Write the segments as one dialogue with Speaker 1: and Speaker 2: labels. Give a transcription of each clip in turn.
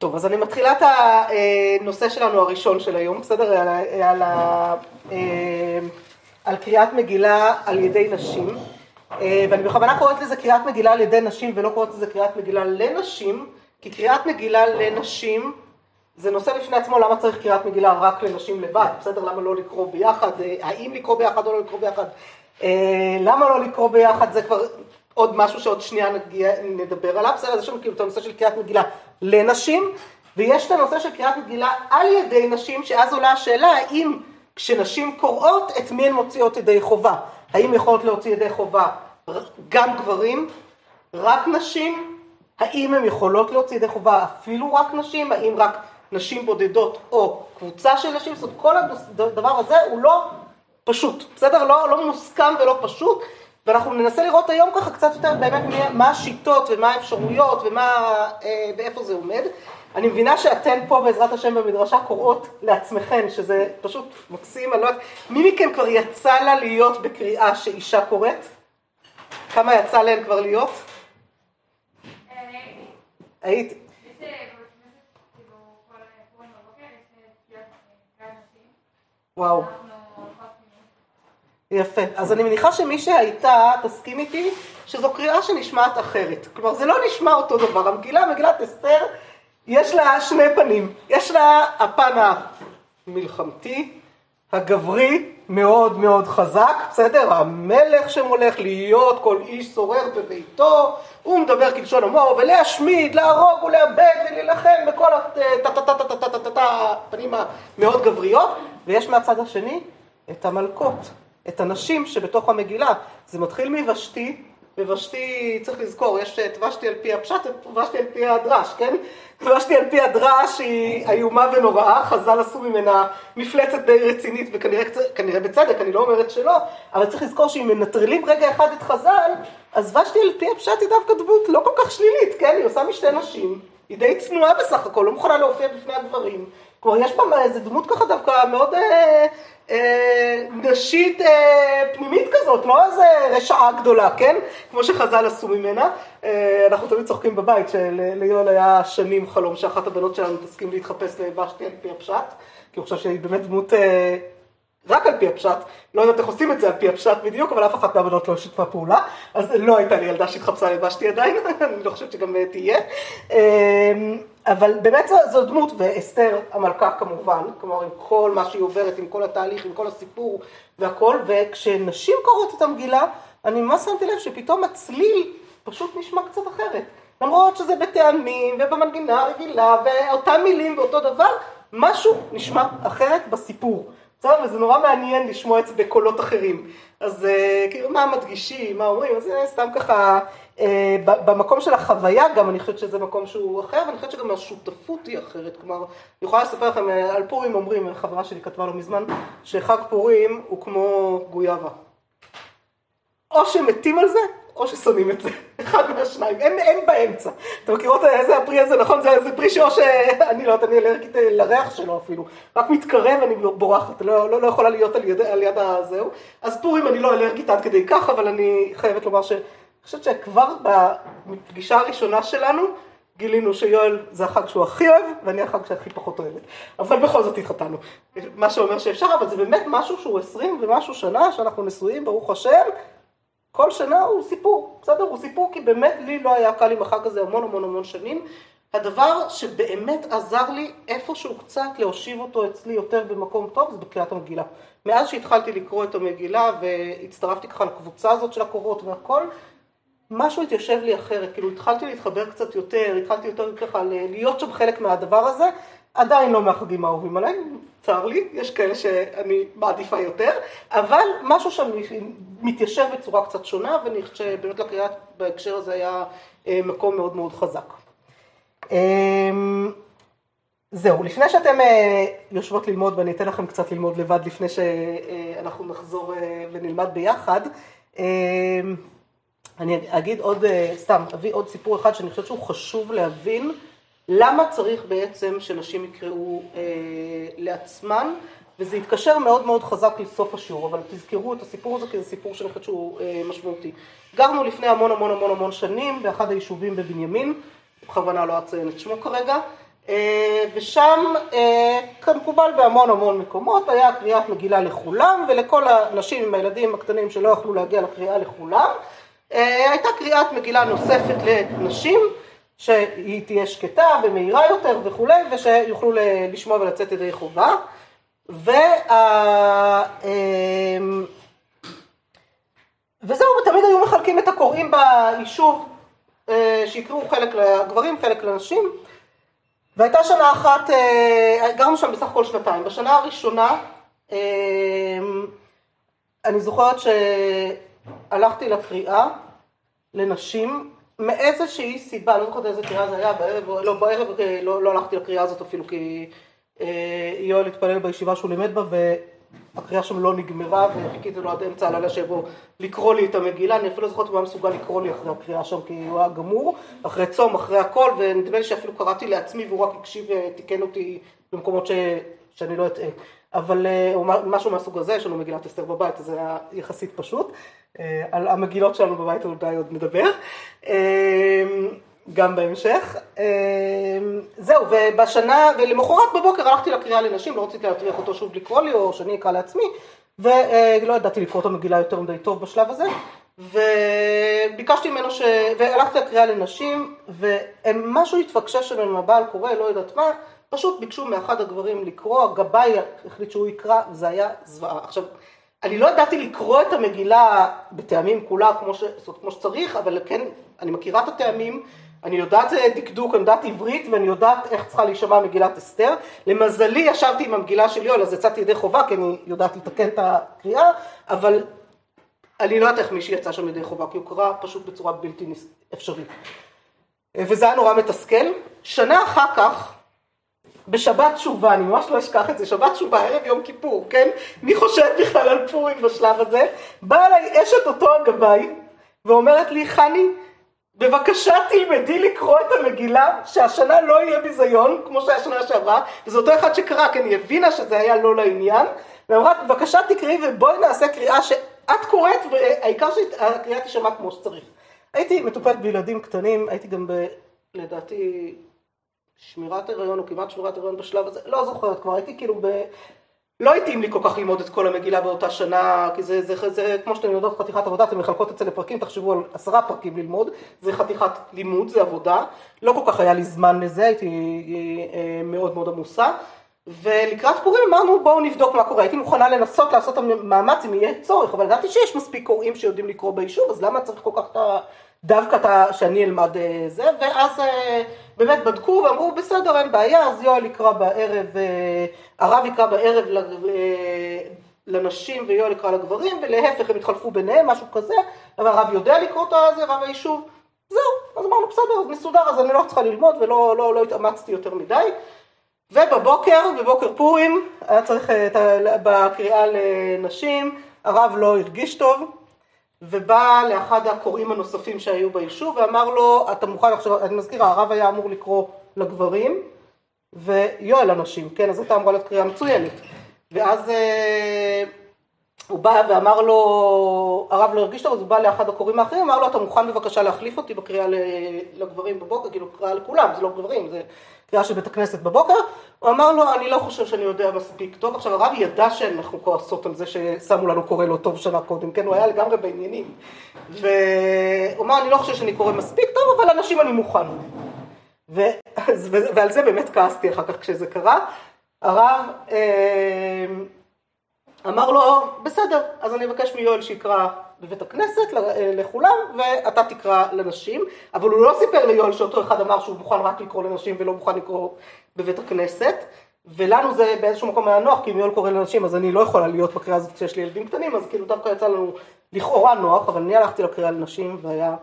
Speaker 1: טוב, אז אני מתחילה את הנושא שלנו הראשון של היום, בסדר? על, על, על קריאת מגילה על ידי נשים, ואני בכוונה קוראת לזה קריאת מגילה על ידי נשים ולא קוראת לזה קריאת מגילה לנשים, כי קריאת מגילה לנשים זה נושא בפני עצמו למה צריך קריאת מגילה רק לנשים לבד, בסדר? למה לא לקרוא ביחד? האם לקרוא ביחד או לא לקרוא ביחד? למה לא לקרוא ביחד? זה כבר עוד משהו שעוד שנייה נגיע, נדבר עליו, בסדר? יש לנו כאילו את הנושא של קריאת מגילה לנשים, ויש את הנושא של קריאת מגילה על ידי נשים, שאז עולה השאלה האם כשנשים קוראות, את מי הן מוציאות ידי חובה? האם יכולות להוציא ידי חובה גם גברים, רק נשים? האם הן יכולות להוציא ידי חובה אפילו רק נשים? האם רק נשים בודדות או קבוצה של נשים? זאת אומרת, כל הדבר הזה הוא לא פשוט, בסדר? לא, לא מוסכם ולא פשוט. ואנחנו ננסה לראות היום ככה קצת יותר באמת מה השיטות ומה האפשרויות ומה, ואיפה זה עומד. אני מבינה שאתן פה בעזרת השם במדרשה קוראות לעצמכן, שזה פשוט מקסים, אני לא יודעת, מי מכם כבר יצא לה להיות בקריאה שאישה קוראת? כמה יצא להן כבר להיות? הייתי. וואו. יפה. אז אני מניחה שמי שהייתה, תסכים איתי, שזו קריאה שנשמעת אחרת. כלומר, זה לא נשמע אותו דבר. המגילה, מגילת אסתר, יש לה שני פנים. יש לה הפן המלחמתי, הגברי, מאוד מאוד חזק, בסדר? המלך שמולך להיות כל איש שורר בביתו, הוא מדבר כלשון עמו, ולהשמיד, להרוג ולאבד ולהילחם בכל הפנים המאוד גבריות, ויש מהצד השני את המלכות. את הנשים שבתוך המגילה, זה מתחיל מוושתי, וושתי, צריך לזכור, יש את ושתי על פי הפשט, ושתי על פי הדרש, כן? ושתי על פי הדרש היא איומה ונוראה, חז"ל עשו ממנה מפלצת די רצינית, וכנראה בצדק, אני לא אומרת שלא, אבל צריך לזכור שאם מנטרלים רגע אחד את חז"ל, אז ושתי על פי הפשט היא דווקא דמות לא כל כך שלילית, כן? היא עושה משתי נשים, היא די צנועה בסך הכל, לא מוכנה להופיע בפני הגברים. כלומר, יש בה איזה דמות ככה דווקא מאוד אה, אה, נשית אה, פנימית כזאת, לא איזה רשעה גדולה, כן? כמו שחז"ל עשו ממנה. אה, אנחנו תמיד צוחקים בבית שליואל היה שנים חלום שאחת הבנות שלנו תסכים להתחפש לבשתי על פי הפשט, כי הוא חושב שהיא באמת דמות אה, רק על פי הפשט, לא יודעת איך עושים את זה על פי הפשט בדיוק, אבל אף אחת מהבנות לא שיתפה פעולה, אז לא הייתה לי ילדה שהתחפשה לבשתי עדיין, אני לא חושבת שגם תהיה. אבל באמת זו, דמות, ואסתר המלכה כמובן, כלומר עם כל מה שהיא עוברת, עם כל התהליך, עם כל הסיפור והכל, וכשנשים קוראות את המגילה, אני ממש שמתי לב שפתאום הצליל פשוט נשמע קצת אחרת. למרות שזה בטעמים ובמנגינה הרגילה, ואותם מילים ואותו דבר, משהו נשמע אחרת בסיפור. בסדר? וזה נורא מעניין לשמוע את זה בקולות אחרים. אז כאילו, מה מדגישים, מה אומרים, אז זה סתם ככה, במקום של החוויה גם, אני חושבת שזה מקום שהוא אחר, ואני חושבת שגם השותפות היא אחרת. כלומר, אני יכולה לספר לכם, על פורים אומרים, חברה שלי כתבה לא מזמן, שחג פורים הוא כמו גויאבה. או שמתים על זה, או ששונאים את זה, אחד מהשניים, אין, אין באמצע. אתם מכירות איזה הפרי הזה, נכון? זה, זה פרי שאו שאני לא יודעת, אני אלרגית לריח שלו אפילו, רק מתקרב אני בורחת, לא, לא, לא יכולה להיות על יד, על יד הזהו. אז פורים אני לא אלרגית עד כדי כך, אבל אני חייבת לומר ש... אני חושבת שכבר בפגישה הראשונה שלנו, גילינו שיואל זה החג שהוא הכי אוהב, ואני החג שהכי פחות אוהבת. אבל בכל זאת התחתנו. מה שאומר שאפשר, אבל זה באמת משהו שהוא עשרים ומשהו שנה, שאנחנו נשואים, ברוך השם. כל שנה הוא סיפור, בסדר? הוא סיפור כי באמת לי לא היה קל עם החג הזה המון המון המון שנים. הדבר שבאמת עזר לי איפשהו קצת להושיב אותו אצלי יותר במקום טוב, זה בקריאת המגילה. מאז שהתחלתי לקרוא את המגילה והצטרפתי ככה לקבוצה הזאת של הקורות והכל, משהו התיישב לי אחרת, כאילו התחלתי להתחבר קצת יותר, התחלתי יותר ככה להיות שם חלק מהדבר הזה, עדיין לא מהחגים האהובים עליי, צר לי, יש כאלה שאני מעדיפה יותר, אבל משהו שם מתיישב בצורה קצת שונה, ואני חושבת שבאמת לקריאה בהקשר הזה היה מקום מאוד מאוד חזק. זהו, לפני שאתם יושבות ללמוד, ואני אתן לכם קצת ללמוד לבד לפני שאנחנו נחזור ונלמד ביחד, אני אגיד עוד, סתם, אביא עוד סיפור אחד שאני חושבת שהוא חשוב להבין למה צריך בעצם שנשים יקראו אה, לעצמן, וזה יתקשר מאוד מאוד חזק לסוף השיעור, אבל תזכרו את הסיפור הזה כי זה סיפור שאני חושבת שהוא אה, משמעותי. גרנו לפני המון המון המון המון שנים באחד היישובים בבנימין, בכוונה לא אציין את שמו כרגע, ושם, כמקובל בהמון המון מקומות, היה קריאת מגילה לכולם, ולכל הנשים עם הילדים הקטנים שלא יכלו להגיע לקריאה לכולם, הייתה קריאת מגילה נוספת לנשים, שהיא תהיה שקטה ומהירה יותר וכולי, ושיוכלו לשמוע ולצאת ידי חובה. וה... וזהו, ותמיד היו מחלקים את הקוראים ביישוב, שיקראו חלק לגברים, חלק לנשים. והייתה שנה אחת, גרנו שם בסך הכל שנתיים. בשנה הראשונה, אני זוכרת שהלכתי לקריאה לנשים, מאיזושהי סיבה, לא זוכרת איזה קריאה זה היה, בערב, לא, בערב לא, לא הלכתי לקריאה הזאת אפילו, כי יואל התפלל בישיבה שהוא לימד בה, הקריאה שם לא נגמרה וחיכיתי לו עד אמצע הלילה שיבוא לקרוא לי את המגילה, אני אפילו לא זוכרת אם הוא היה מסוגל לקרוא לי אחרי הקריאה שם כי הוא היה גמור, אחרי צום, אחרי הכל, ונדמה לי שאפילו קראתי לעצמי והוא רק הקשיב ותיקן אותי במקומות ש... שאני לא אטעה. אבל משהו מהסוג הזה, יש לנו מגילת אסתר בבית, אז זה היה יחסית פשוט. על המגילות שלנו בבית אולי עוד נדבר. גם בהמשך. זהו, ובשנה, ולמחרת בבוקר הלכתי לקריאה לנשים, לא רציתי להטריח אותו שוב לקרוא לי, או שאני אקרא לעצמי, ולא ידעתי לקרוא את המגילה יותר מדי טוב בשלב הזה, וביקשתי ממנו ש... והלכתי לקריאה לנשים, ומשהו התפקשש שם עם הבעל קורא, לא יודעת מה, פשוט ביקשו מאחד הגברים לקרוא, הגבאי החליט שהוא יקרא, זה היה זוועה. עכשיו, אני לא ידעתי לקרוא את המגילה בטעמים כולה כמו, ש... כמו שצריך, אבל כן, אני מכירה את הטעמים, אני יודעת דקדוק, אני יודעת עברית ואני יודעת איך צריכה להישמע מגילת אסתר. למזלי ישבתי עם המגילה של יואל, אז יצאתי ידי חובה, כי אני יודעת לתקן את הקריאה, אבל אני לא יודעת איך מישהי יצא שם ידי חובה, כי הוא קרא פשוט בצורה בלתי אפשרית. וזה היה נורא מתסכל. שנה אחר כך, בשבת תשובה, אני ממש לא אשכח את זה, שבת תשובה, ערב יום כיפור, כן? מי חושב בכלל על פורים בשלב הזה? באה אליי אשת אותו הגבאי, ואומרת לי, חני, בבקשה תלמדי לקרוא את המגילה, שהשנה לא יהיה ביזיון, כמו שהיה שנה שעברה, וזה אותו אחד שקרא, כי אני הבינה שזה היה לא לעניין, ואמרה, בבקשה תקראי ובואי נעשה קריאה שאת קוראת, והעיקר שהקריאה תשמע כמו שצריך. הייתי מטופלת בילדים קטנים, הייתי גם ב... לדעתי... שמירת הריון או כמעט שמירת הריון בשלב הזה, לא זוכרת כבר, הייתי כאילו ב... לא התאים לי כל כך ללמוד את כל המגילה באותה שנה, כי זה, זה, זה, זה כמו שאתם יודעות חתיכת עבודה, אתם מחלקות את זה לפרקים, תחשבו על עשרה פרקים ללמוד, זה חתיכת לימוד, זה עבודה, לא כל כך היה לי זמן לזה, הייתי אה, מאוד מאוד עמוסה, ולקראת פורים אמרנו בואו נבדוק מה קורה, הייתי מוכנה לנסות לעשות מאמץ אם יהיה צורך, אבל ידעתי שיש מספיק קוראים שיודעים לקרוא ביישוב, אז למה צריך כל כך. דווקא שאני אלמד זה, ואז באמת בדקו ואמרו בסדר אין בעיה, אז יואל יקרא בערב, הרב יקרא בערב לנשים ויואל יקרא לגברים, ולהפך הם התחלפו ביניהם, משהו כזה, אבל הרב יודע לקרוא את זה, רב היישוב, זהו, אז אמרנו בסדר, אז מסודר, אז אני לא צריכה ללמוד ולא לא, לא התאמצתי יותר מדי. ובבוקר, בבוקר פורים, היה צריך בקריאה לנשים, הרב לא הרגיש טוב, ובא לאחד הקוראים הנוספים שהיו ביישוב ואמר לו, אתה מוכן עכשיו, אני מזכירה, הרב היה אמור לקרוא לגברים ויואל לנשים, כן, אז הייתה אמורה להיות קריאה מצוינת. ואז אה, הוא בא ואמר לו, הרב לא הרגיש טוב, אז הוא בא לאחד הקוראים האחרים, אמר לו, אתה מוכן בבקשה להחליף אותי בקריאה לגברים בבוקר, כאילו קריאה לכולם, זה לא גברים, זה קריאה של בית הכנסת בבוקר, הוא אמר לו, אני לא חושב שאני יודע מספיק טוב, עכשיו הרב ידע שאנחנו כועסות על זה ששמו לנו קורא לא טוב שנה קודם, כן, הוא היה לגמרי בעניינים, והוא אמר, אני לא חושב שאני קורא מספיק טוב, אבל אנשים אני מוכן. ו... ועל זה באמת כעסתי אחר כך כשזה קרה. הרב אה, אמר לו, בסדר, אז אני אבקש מיואל שיקרא בבית הכנסת לכולם, ואתה תקרא לנשים, אבל הוא לא סיפר ליואל שאותו אחד אמר שהוא מוכן רק לקרוא לנשים ולא מוכן לקרוא בבית הכנסת, ולנו זה באיזשהו מקום היה נוח, כי אם יואל קורא לנשים אז אני לא יכולה להיות בקריאה הזאת כשיש לי ילדים קטנים, אז כאילו דווקא יצא לנו לכאורה נוח, אבל אני הלכתי לקריאה לנשים והיה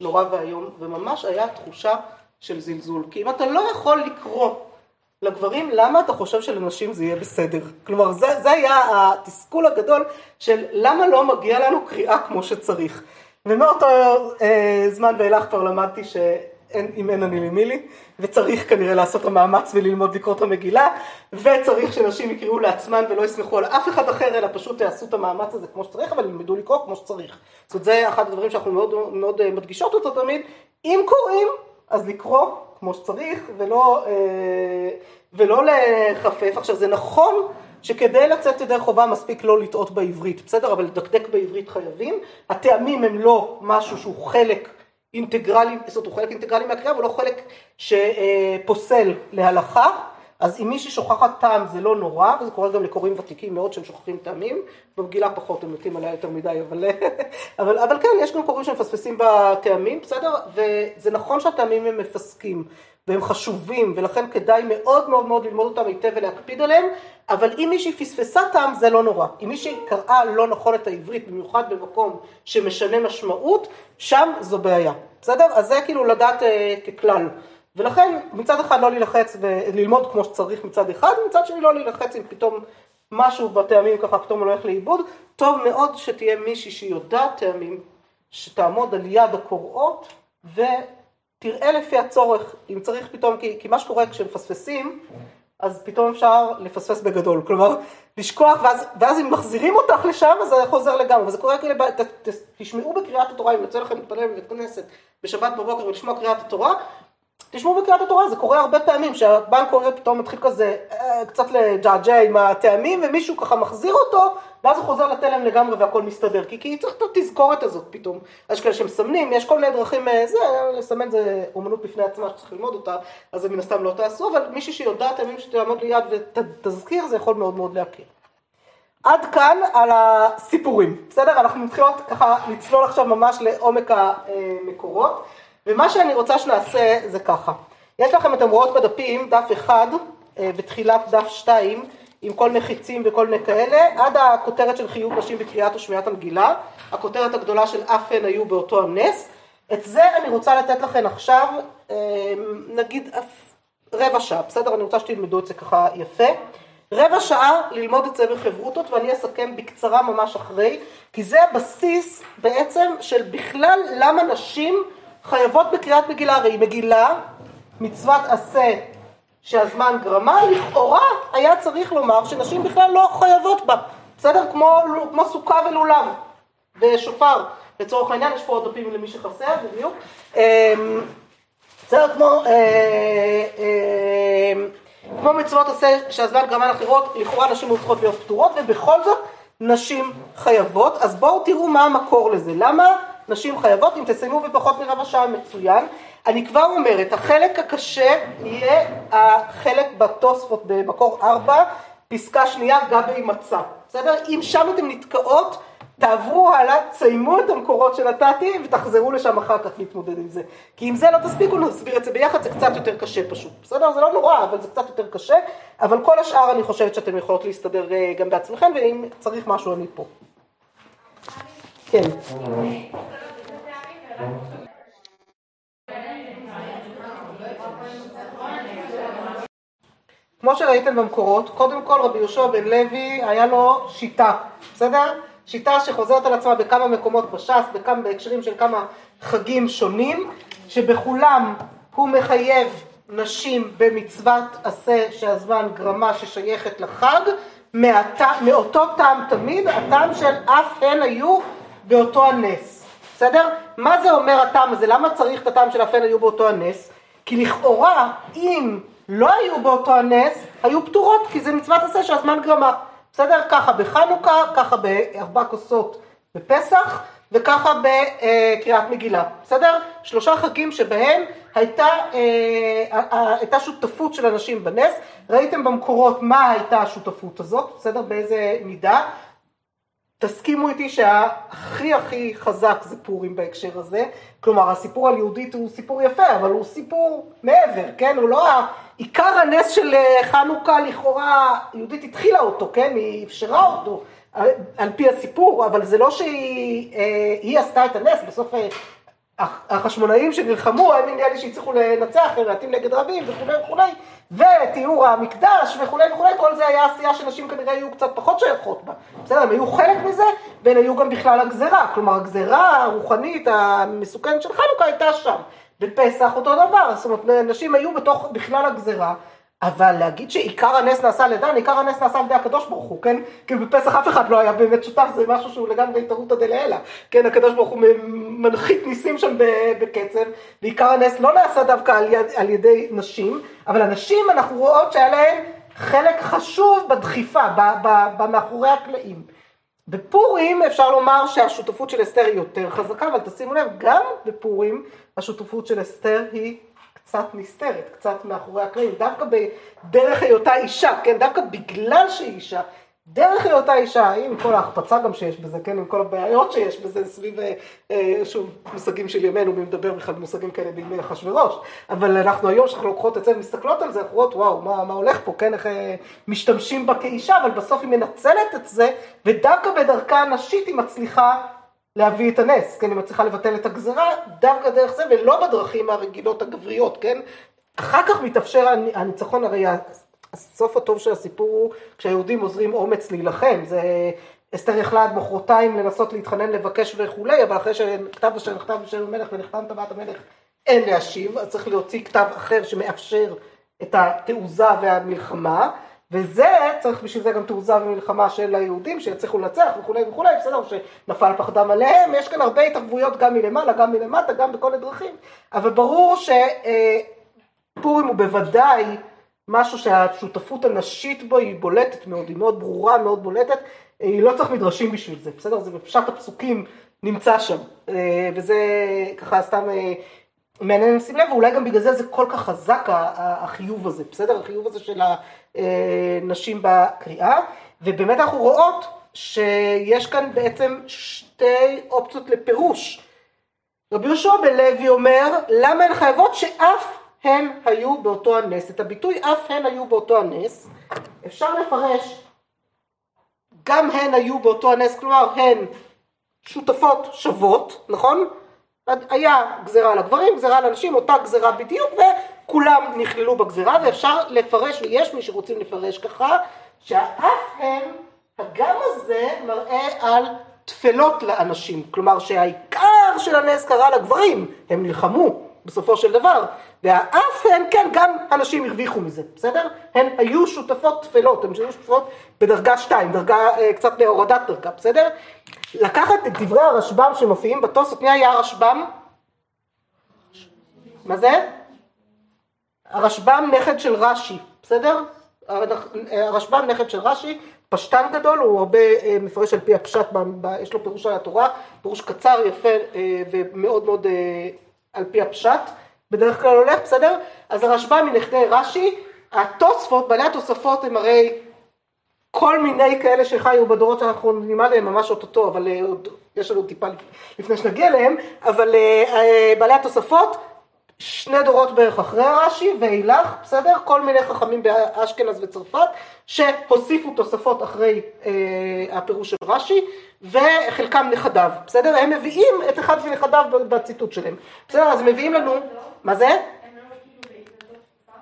Speaker 1: נורא ואיום, וממש היה תחושה של זלזול, כי אם אתה לא יכול לקרוא לגברים, למה אתה חושב שלנשים זה יהיה בסדר? כלומר, זה, זה היה התסכול הגדול של למה לא מגיע לנו קריאה כמו שצריך. ומאותו אה, זמן ואילך כבר למדתי שאם אין אני למי לי, וצריך כנראה לעשות המאמץ וללמוד לקרוא את המגילה, וצריך שנשים יקראו לעצמן ולא יסמכו על אף אחד אחר, אלא פשוט יעשו את המאמץ הזה כמו שצריך, אבל ילמדו לקרוא כמו שצריך. זאת אומרת, זה אחד הדברים שאנחנו מאוד, מאוד מדגישות אותו תמיד. אם קוראים, אז לקרוא כמו שצריך, ולא, ולא לחפף. עכשיו זה נכון שכדי לצאת ידי חובה מספיק לא לטעות בעברית, בסדר? אבל לדקדק בעברית חייבים. הטעמים הם לא משהו שהוא חלק אינטגרלי, זאת אומרת הוא חלק אינטגרלי מהקריאה, אבל לא חלק שפוסל להלכה. אז אם מישהי שוכחת טעם זה לא נורא, וזה קורה גם לקוראים ותיקים מאוד שהם שוכחים טעמים, במגילה פחות, הם מתים עליה יותר מדי, אבל, אבל, אבל כן, יש גם קוראים שמפספסים בטעמים, בסדר? וזה נכון שהטעמים הם מפסקים, והם חשובים, ולכן כדאי מאוד מאוד מאוד ללמוד אותם היטב ולהקפיד עליהם, אבל אם מישהי פספסה טעם זה לא נורא. אם מישהי קראה לא נכון את העברית, במיוחד במקום שמשנה משמעות, שם זו בעיה, בסדר? אז זה כאילו לדעת אה, ככלל. ולכן מצד אחד לא להילחץ וללמוד כמו שצריך מצד אחד, מצד שני לא להילחץ אם פתאום משהו בטעמים ככה פתאום הולך לאיבוד. טוב מאוד שתהיה מישהי שיודעת טעמים, שתעמוד על יד הקוראות ותראה לפי הצורך, אם צריך פתאום, כי, כי מה שקורה כשמפספסים, אז פתאום אפשר לפספס בגדול, כלומר לשכוח ואז, ואז אם מחזירים אותך לשם אז זה חוזר לגמרי, וזה קורה כאילו, תשמעו בקריאת התורה, אם יוצא לכם להתפלל בבית כנסת בשבת בבוקר ולשמוע קריאת התורה, תשמעו בקריאת התורה, זה קורה הרבה פעמים, שהבנק קורא פתאום מתחיל כזה אה, קצת לג'עג'ע עם הטעמים, ומישהו ככה מחזיר אותו, ואז הוא חוזר לתלם לגמרי והכל מסתדר, כי, כי צריך את התזכורת הזאת פתאום. יש כאלה שמסמנים, יש כל מיני דרכים, אה, זה, לסמן זה אומנות בפני עצמה שצריך ללמוד אותה, אז זה מן הסתם לא תעשו, אבל מישהי שיודעת טעמים שתעמוד ליד ותזכיר, זה יכול מאוד מאוד להכיר. עד כאן על הסיפורים, בסדר? אנחנו מתחילות ככה לצלול עכשיו ממש לעומק המקורות. ומה שאני רוצה שנעשה זה ככה, יש לכם, אתם רואות בדפים, דף אחד ותחילת אה, דף שתיים, עם כל מחיצים וכל מיני כאלה, עד הכותרת של חיוב נשים בקריאת ושמיעת המגילה, הכותרת הגדולה של אף הן היו באותו הנס. את זה אני רוצה לתת לכם עכשיו, אה, נגיד רבע שעה, בסדר? אני רוצה שתלמדו את זה ככה יפה. רבע שעה ללמוד את זה בחברותות ואני אסכם בקצרה ממש אחרי, כי זה הבסיס בעצם של בכלל למה נשים חייבות בקריאת מגילה, הרי מגילה, מצוות עשה שהזמן גרמה, לכאורה היה צריך לומר שנשים בכלל לא חייבות בה, בסדר? כמו, כמו סוכה ולולב ושופר, לצורך העניין, יש פה עוד דפים למי שחסר, בדיוק. אמ, בסדר, כמו, אה, אה, כמו מצוות עשה שהזמן גרמה לאחרות, לכאורה נשים לא צריכות להיות פטורות, ובכל זאת נשים חייבות. אז בואו תראו מה המקור לזה. למה? נשים חייבות, אם תסיימו בפחות מרבע שעה מצוין. אני כבר אומרת, החלק הקשה יהיה החלק בתוספות במקור 4, פסקה שנייה, גבי מצה. בסדר? אם שם אתם נתקעות, תעברו הלאה, תסיימו את המקורות שנתתי ותחזרו לשם אחר כך להתמודד עם זה. כי אם זה לא תספיקו, נסביר את זה ביחד, זה קצת יותר קשה פשוט. בסדר? זה לא נורא, אבל זה קצת יותר קשה. אבל כל השאר אני חושבת שאתם יכולות להסתדר אה, גם בעצמכם, ואם צריך משהו אני פה. כן. כמו שראיתם במקורות, קודם כל רבי יהושע בן לוי היה לו שיטה, בסדר? שיטה שחוזרת על עצמה בכמה מקומות בש"ס, בכמה בהקשרים של כמה חגים שונים, שבכולם הוא מחייב נשים במצוות עשה שהזמן גרמה ששייכת לחג. מאותו טעם תמיד, הטעם של אף הן היו באותו הנס, בסדר? מה זה אומר הטעם הזה? למה צריך את הטעם של הן היו באותו הנס? כי לכאורה, אם לא היו באותו הנס, היו פטורות, כי זה מצוות עשה שהזמן גרמה. בסדר? ככה בחנוכה, ככה בארבע כוסות בפסח, וככה בקריאת מגילה. בסדר? שלושה חגים שבהם הייתה, אה, הייתה שותפות של אנשים בנס. ראיתם במקורות מה הייתה השותפות הזאת, בסדר? באיזה מידה. תסכימו איתי שהכי הכי חזק זה פורים בהקשר הזה, כלומר הסיפור על יהודית הוא סיפור יפה, אבל הוא סיפור מעבר, כן? הוא לא עיקר הנס של אה, חנוכה לכאורה, יהודית התחילה אותו, כן? היא אפשרה אותו על, על פי הסיפור, אבל זה לא שהיא אה, עשתה את הנס, בסוף אה, החשמונאים שנלחמו, הם נראה לי שהצליחו לנצח, הם נגד רבים וכולי וכולי, ותיאור המקדש וכולי וכולי, כל זה היה עשייה שנשים כנראה היו קצת פחות שייכות בה. בסדר, הם היו חלק מזה, והן היו גם בכלל הגזרה, כלומר הגזרה הרוחנית המסוכנת של חנוכה הייתה שם. בפסח אותו דבר, זאת אומרת, נשים היו בתוך בכלל הגזרה, אבל להגיד שעיקר הנס נעשה על ידן, עיקר הנס נעשה על ידי הקדוש ברוך הוא, כן? כי בפסח אף אחד לא היה באמת שותף, זה משהו שהוא לגמרי התערותא דלעילא. כן, הקדוש ברוך הוא מנחית ניסים שם בקצב, ועיקר הנס לא נעשה דווקא על, יד, על ידי נשים, אבל הנשים אנחנו רואות שהיה להן חלק חשוב בדחיפה, במאחורי הקלעים. בפורים אפשר לומר שהשותפות של אסתר היא יותר חזקה, אבל תשימו לב, גם בפורים השותפות של אסתר היא קצת נסתרת, קצת מאחורי הקלעים, דווקא בדרך היותה אישה, כן, דווקא בגלל שהיא אישה, דרך היותה אישה, עם כל ההחפצה גם שיש בזה, כן, עם כל הבעיות שיש בזה סביב, אה, אה, שוב, מושגים של ימינו, מי מדבר בכלל במושגים כאלה בימי אחשוורוש, אבל אנחנו היום, כשאנחנו לוקחות את זה ומסתכלות על זה, אנחנו רואות, וואו, מה, מה הולך פה, כן, איך אה, משתמשים בה כאישה, אבל בסוף היא מנצלת את זה, ודווקא בדרכה הנשית היא מצליחה להביא את הנס, כן, היא מצליחה לבטל את הגזרה דווקא דרך זה ולא בדרכים הרגילות הגבריות, כן? אחר כך מתאפשר הניצחון, הרי הסוף הטוב של הסיפור הוא כשהיהודים עוזרים אומץ להילחם, זה אסתר יכלה עד מחרתיים לנסות להתחנן, לבקש וכולי, אבל אחרי שכתב אשר נכתב בשם המלך ונחתם טבעת המלך אין להשיב, אז צריך להוציא כתב אחר שמאפשר את התעוזה והמלחמה. וזה, צריך בשביל זה גם תעוזה ומלחמה של היהודים שיצליחו לנצח וכולי וכולי, בסדר, שנפל פחדם עליהם, יש כאן הרבה התערבויות גם מלמעלה, גם מלמטה, גם בכל הדרכים, אבל ברור שפורים הוא בוודאי משהו שהשותפות הנשית בו היא בולטת מאוד, היא מאוד ברורה, מאוד בולטת, היא לא צריך מדרשים בשביל זה, בסדר? זה בפשט הפסוקים נמצא שם, וזה ככה סתם מעניין לשים לב, ואולי גם בגלל זה זה כל כך חזק החיוב הזה, בסדר? החיוב הזה של הנשים בקריאה, ובאמת אנחנו רואות שיש כאן בעצם שתי אופציות לפירוש. רבי יהושע בן לוי אומר, למה הן חייבות שאף הן היו באותו הנס. את הביטוי אף הן היו באותו הנס, אפשר לפרש גם הן היו באותו הנס, כלומר הן שותפות שוות, נכון? היה גזירה לגברים, גזירה לנשים, אותה גזירה בדיוק, וכולם נכללו בגזירה, ואפשר לפרש, ויש מי שרוצים לפרש ככה, שהאף הם, הגם הזה מראה על תפלות לאנשים, כלומר שהעיקר של הנס קרה לגברים, הם נלחמו בסופו של דבר, והאף הן, כן, גם הנשים הרוויחו מזה, בסדר? הן היו שותפות תפלות, הן היו שותפות בדרגה שתיים, דרגה, אה, קצת להורדת דרגה, בסדר? לקחת את דברי הרשב"ם שמופיעים בתוספות, מי היה הרשב"ם? מה זה? הרשב"ם נכד של רש"י, בסדר? הרשב"ם נכד של רש"י, פשטן גדול, הוא הרבה אה, מפרש על פי הפשט, יש לו פירוש על התורה, פירוש קצר, יפה אה, ומאוד מאוד אה, על פי הפשט, בדרך כלל הולך, בסדר? אז הרשב"ם מנכדי רש"י, התוספות, בעלי התוספות הם הרי כל מיני כאלה שחיו בדורות שאנחנו נלמד עליהם ממש אוטוטו, אבל עוד יש לנו טיפה לפני שנגיע אליהם, אבל בעלי התוספות, שני דורות בערך אחרי הרש"י ואילך, בסדר? כל מיני חכמים באשכנז וצרפת שהוסיפו תוספות אחרי אה, הפירוש של רש"י וחלקם נכדיו, בסדר? הם מביאים את אחד מנכדיו בציטוט שלהם, בסדר? אז מביאים לנו, מה זה?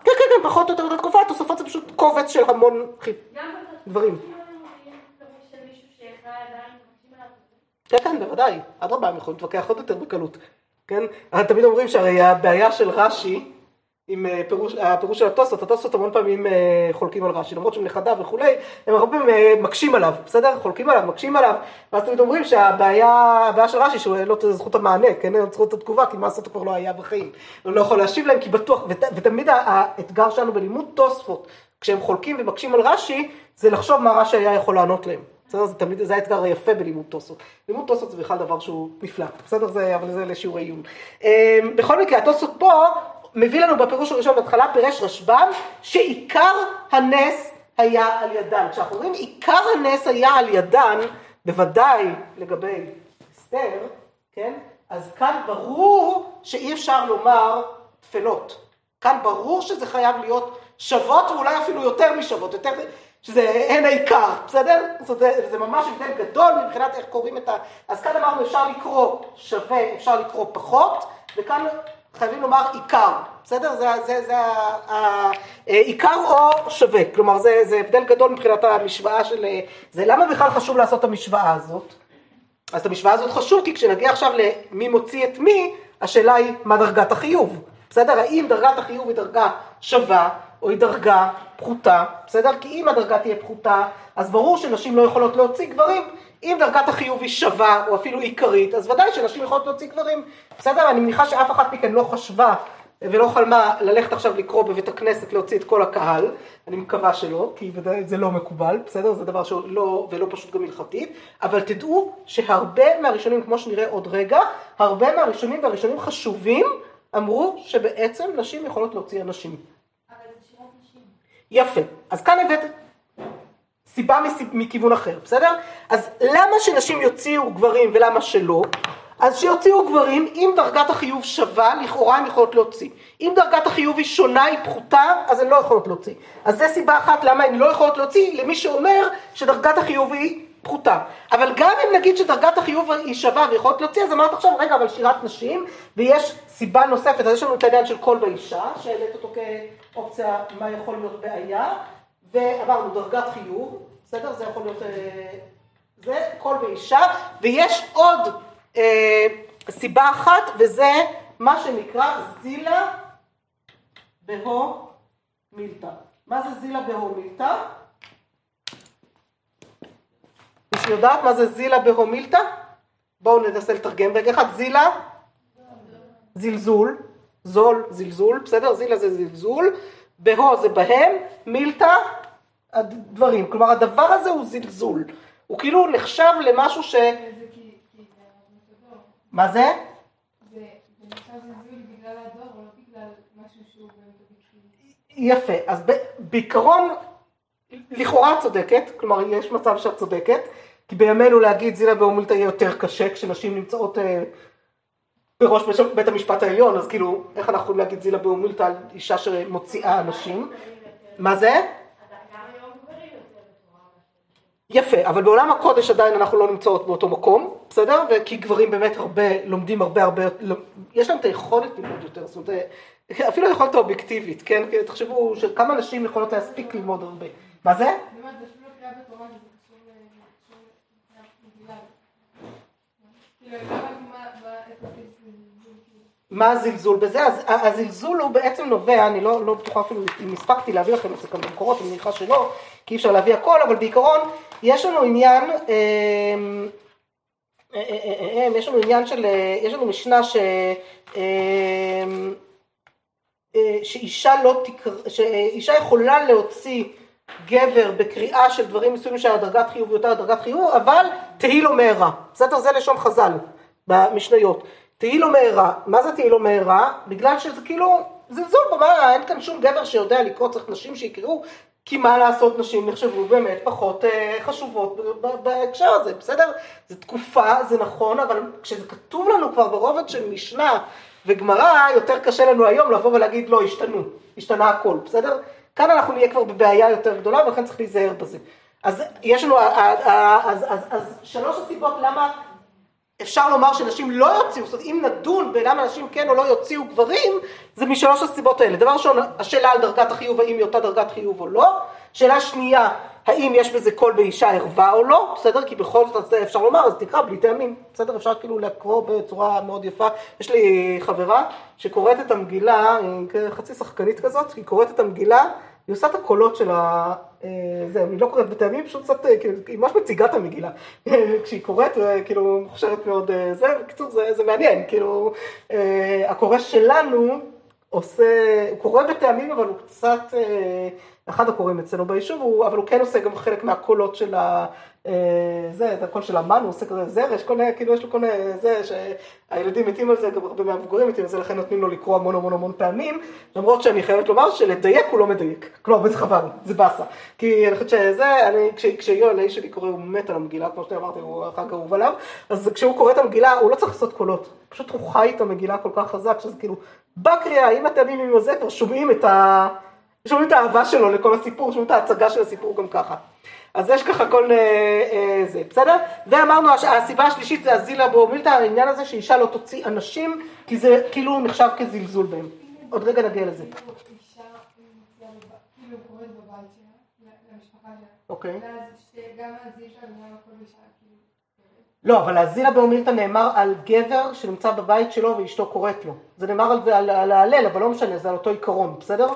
Speaker 1: כן, כן, כן, פחות או יותר בתקופה, התוספות זה פשוט קובץ של המון דברים. כן, כן, בוודאי, אדרבה, הם יכולים להתווכח עוד יותר בקלות, כן? תמיד אומרים שהרי הבעיה של רש"י, עם אה, פירוש, הפירוש של התוספות, התוספות המון פעמים אה, חולקים על רש"י, למרות שהם נכדיו וכולי, הם הרבה פעמים אה, מקשים עליו, בסדר? חולקים עליו, מקשים עליו, ואז תמיד אומרים שהבעיה הבעיה של רש"י, שהוא אין לו זכות המענה, כן? אין לו את זכות התגובה, כי מה לעשות הוא כבר לא היה בחיים. הוא לא יכול להשיב להם, כי בטוח, ות, ותמיד האתגר שלנו בלימוד תוספות, כשהם חולקים ומקשים על רש"י, זה לחשוב מה רש"י היה יכול לענות להם. בסדר? זה תמיד, זה האתגר היפה בלימוד תוספות. לימוד תוספות זה בכלל דבר שהוא נפלא, בסדר? זה, אבל זה לשיעורי עיון. אמ, בכל מקרה, התוספות פה מביא לנו בפירוש הראשון בהתחלה פירש רשב"ם, שעיקר הנס היה על ידן. כשאנחנו אומרים עיקר הנס היה על ידן, בוודאי לגבי אסתר, כן? אז כאן ברור שאי אפשר לומר תפלות. כאן ברור שזה חייב להיות שוות ואולי אפילו יותר משוות, יותר, שזה אין העיקר, בסדר? זה, זה ממש הבדל גדול מבחינת איך קוראים את ה... אז כאן אמרנו אפשר לקרוא שווה, אפשר לקרוא פחות, וכאן חייבים לומר עיקר, בסדר? זה, זה, זה העיקר או שווה, כלומר זה, זה הבדל גדול מבחינת המשוואה של... זה למה בכלל חשוב לעשות את המשוואה הזאת? אז את המשוואה הזאת חשוב כי כשנגיע עכשיו למי מוציא את מי, השאלה היא מה דרגת החיוב. בסדר? האם דרגת החיוב היא דרגה שווה, או היא דרגה פחותה, בסדר? כי אם הדרגה תהיה פחותה, אז ברור שנשים לא יכולות להוציא גברים. אם דרגת החיוב היא שווה, או אפילו עיקרית, אז ודאי שנשים יכולות להוציא גברים. בסדר? אני מניחה שאף אחת מכן לא חשבה ולא חלמה ללכת עכשיו לקרוא בבית הכנסת להוציא את כל הקהל, אני מקווה שלא, כי זה לא מקובל, בסדר? זה דבר שלא, ולא פשוט גם הלכתית, אבל תדעו שהרבה מהראשונים, כמו שנראה עוד רגע, הרבה מהראשונים והראשונים חשובים אמרו שבעצם נשים יכולות להוציא אנשים. יפה, אז כאן הבאת סיבה מכיוון אחר, בסדר? אז למה שנשים יוציאו גברים ולמה שלא? אז שיוציאו גברים, אם דרגת החיוב שווה, לכאורה הן יכולות להוציא. אם דרגת החיוב היא שונה, היא פחותה, אז הן לא יכולות להוציא. אז זו סיבה אחת למה הן לא יכולות להוציא, למי שאומר שדרגת החיוב היא פחותה. אבל גם אם נגיד שדרגת החיוב היא שווה ויכולת להוציא, אז אמרת עכשיו, רגע, אבל שירת נשים, ויש סיבה נוספת, אז יש לנו את העניין של קול באישה, שהעלית אותו כאופציה מה יכול להיות בעיה, ואמרנו דרגת חיוב, בסדר? זה יכול להיות... אה, זה קול באישה, ויש עוד אה, סיבה אחת, וזה מה שנקרא זילה בהו מילתא. מה זה זילה בהו מילתא? מישהו יודעת מה זה זילה בהו מילתא? בואו ננסה לתרגם רגע אחד. זילה, זלזול, זול, זלזול, בסדר? זילה זה זלזול, בהו זה בהם, מילתא, הדברים. כלומר, הדבר הזה הוא זלזול. הוא כאילו נחשב למשהו ש... מה זה? יפה, אז בעיקרון, לכאורה את צודקת, כלומר יש מצב שאת צודקת, כי בימינו להגיד זילה באומילתא יהיה יותר קשה כשנשים נמצאות אה, בראש בית המשפט העליון, אז כאילו, איך אנחנו יכולים להגיד זילה באומילתא על אישה שמוציאה אנשים? מה זה? יפה, אבל בעולם הקודש עדיין אנחנו לא נמצאות באותו מקום, בסדר? וכי גברים באמת הרבה, לומדים הרבה הרבה, יש להם את היכולת ללמוד יותר, זאת אומרת, אפילו היכולת האובייקטיבית, כן? תחשבו שכמה נשים יכולות להספיק ללמוד הרבה. מה זה? מה הזלזול בזה? אז הזלזול הוא בעצם נובע, אני לא, לא בטוחה אפילו אם הספקתי להביא לכם את זה כאן במקורות, אני מניחה שלא, כי אי אפשר להביא הכל, אבל בעיקרון יש לנו עניין, אמ, אה, אה, אה, יש לנו עניין של, יש לנו משנה ש... אמ, שאישה לא תקרא, שאישה יכולה להוציא גבר בקריאה של דברים מסוימים שהדרגת חיוב יותר דרגת חיוב, אבל תהי לו מהרה. בסדר? זה לשון חז"ל במשניות. תהי לו מהרה. מה זה תהי לו מהרה? בגלל שזה כאילו זלזול, מה, אין כאן שום גבר שיודע לקרוא, צריך נשים שיקראו, כי מה לעשות, נשים נחשבו באמת פחות אה, חשובות בהקשר הזה, בסדר? זו תקופה, זה נכון, אבל כשזה כתוב לנו כבר ברובד של משנה וגמרא, יותר קשה לנו היום לבוא ולהגיד לא, השתנו, השתנה הכל, בסדר? כאן אנחנו נהיה כבר בבעיה יותר גדולה ולכן צריך להיזהר בזה. אז יש לנו, אז, אז, אז, שלוש הסיבות למה אפשר לומר שנשים לא יוציאו, זאת אומרת אם נדון בלמה נשים כן או לא יוציאו גברים, זה משלוש הסיבות האלה. דבר ראשון, השאלה על דרגת החיוב, האם היא אותה דרגת חיוב או לא. שאלה שנייה, האם יש בזה קול באישה ערווה או לא, בסדר? כי בכל זאת אפשר לומר, אז תקרא בלי טעמים, בסדר? אפשר כאילו לקרוא בצורה מאוד יפה. יש לי חברה שקוראת את המגילה, חצי שחקנית כזאת, היא קוראת את המגילה, היא עושה את הקולות של ה... אה, זה, היא לא קוראת בטעמים, פשוט קצת, אה, כאילו, היא ממש מציגה את המגילה. כשהיא קוראת, אה, כאילו, מוכשרת מאוד זה, בקיצור, זה, זה מעניין, כאילו, הקורא שלנו עושה, הוא קורא בטעמים, אבל הוא קצת, אחד הקוראים אצלנו ביישוב, אבל הוא כן עושה גם חלק מהקולות של ה... זה, את הקול של המן, הוא עושה כזה זרש, כל מיני, כאילו יש לו כל מיני, זה, שהילדים מתים על זה, גם הרבה מהמבוגרים מתים על זה, לכן נותנים לו לקרוא המון המון המון פעמים, למרות שאני חייבת לומר שלדייק הוא לא מדייק, כלומר, וזה חבל, זה באסה, כי אני חושבת שזה, אני, כש, כשיואל, האיש שלי קורא, הוא מת על המגילה, כמו שאתה אמרתי, הוא החג אהוב עליו, אז כשהוא קורא את המגילה, הוא לא צריך לעשות קולות, פשוט הוא חי את המגילה כל כך חזק, שזה כאילו, בקריאה, עם הטעמים עם הזה, כבר שומעים את ה... שומעים את האהבה שלו לכל הסיפור, שומעים את ההצגה של הסיפור גם ככה. אז יש ככה כל אה, אה, זה, בסדר? ואמרנו, הסיבה השלישית זה הזילה באומילתא, העניין הזה שאישה לא תוציא אנשים, כי זה כאילו נחשב כזלזול בהם. עוד רגע נגיע לזה. אוקיי. לא, אבל האזילה באומילתא נאמר על גבר שנמצא בבית שלו ואשתו קוראת לו. זה נאמר על זה, על, על ההלל, אבל לא משנה, זה על אותו עיקרון, בסדר?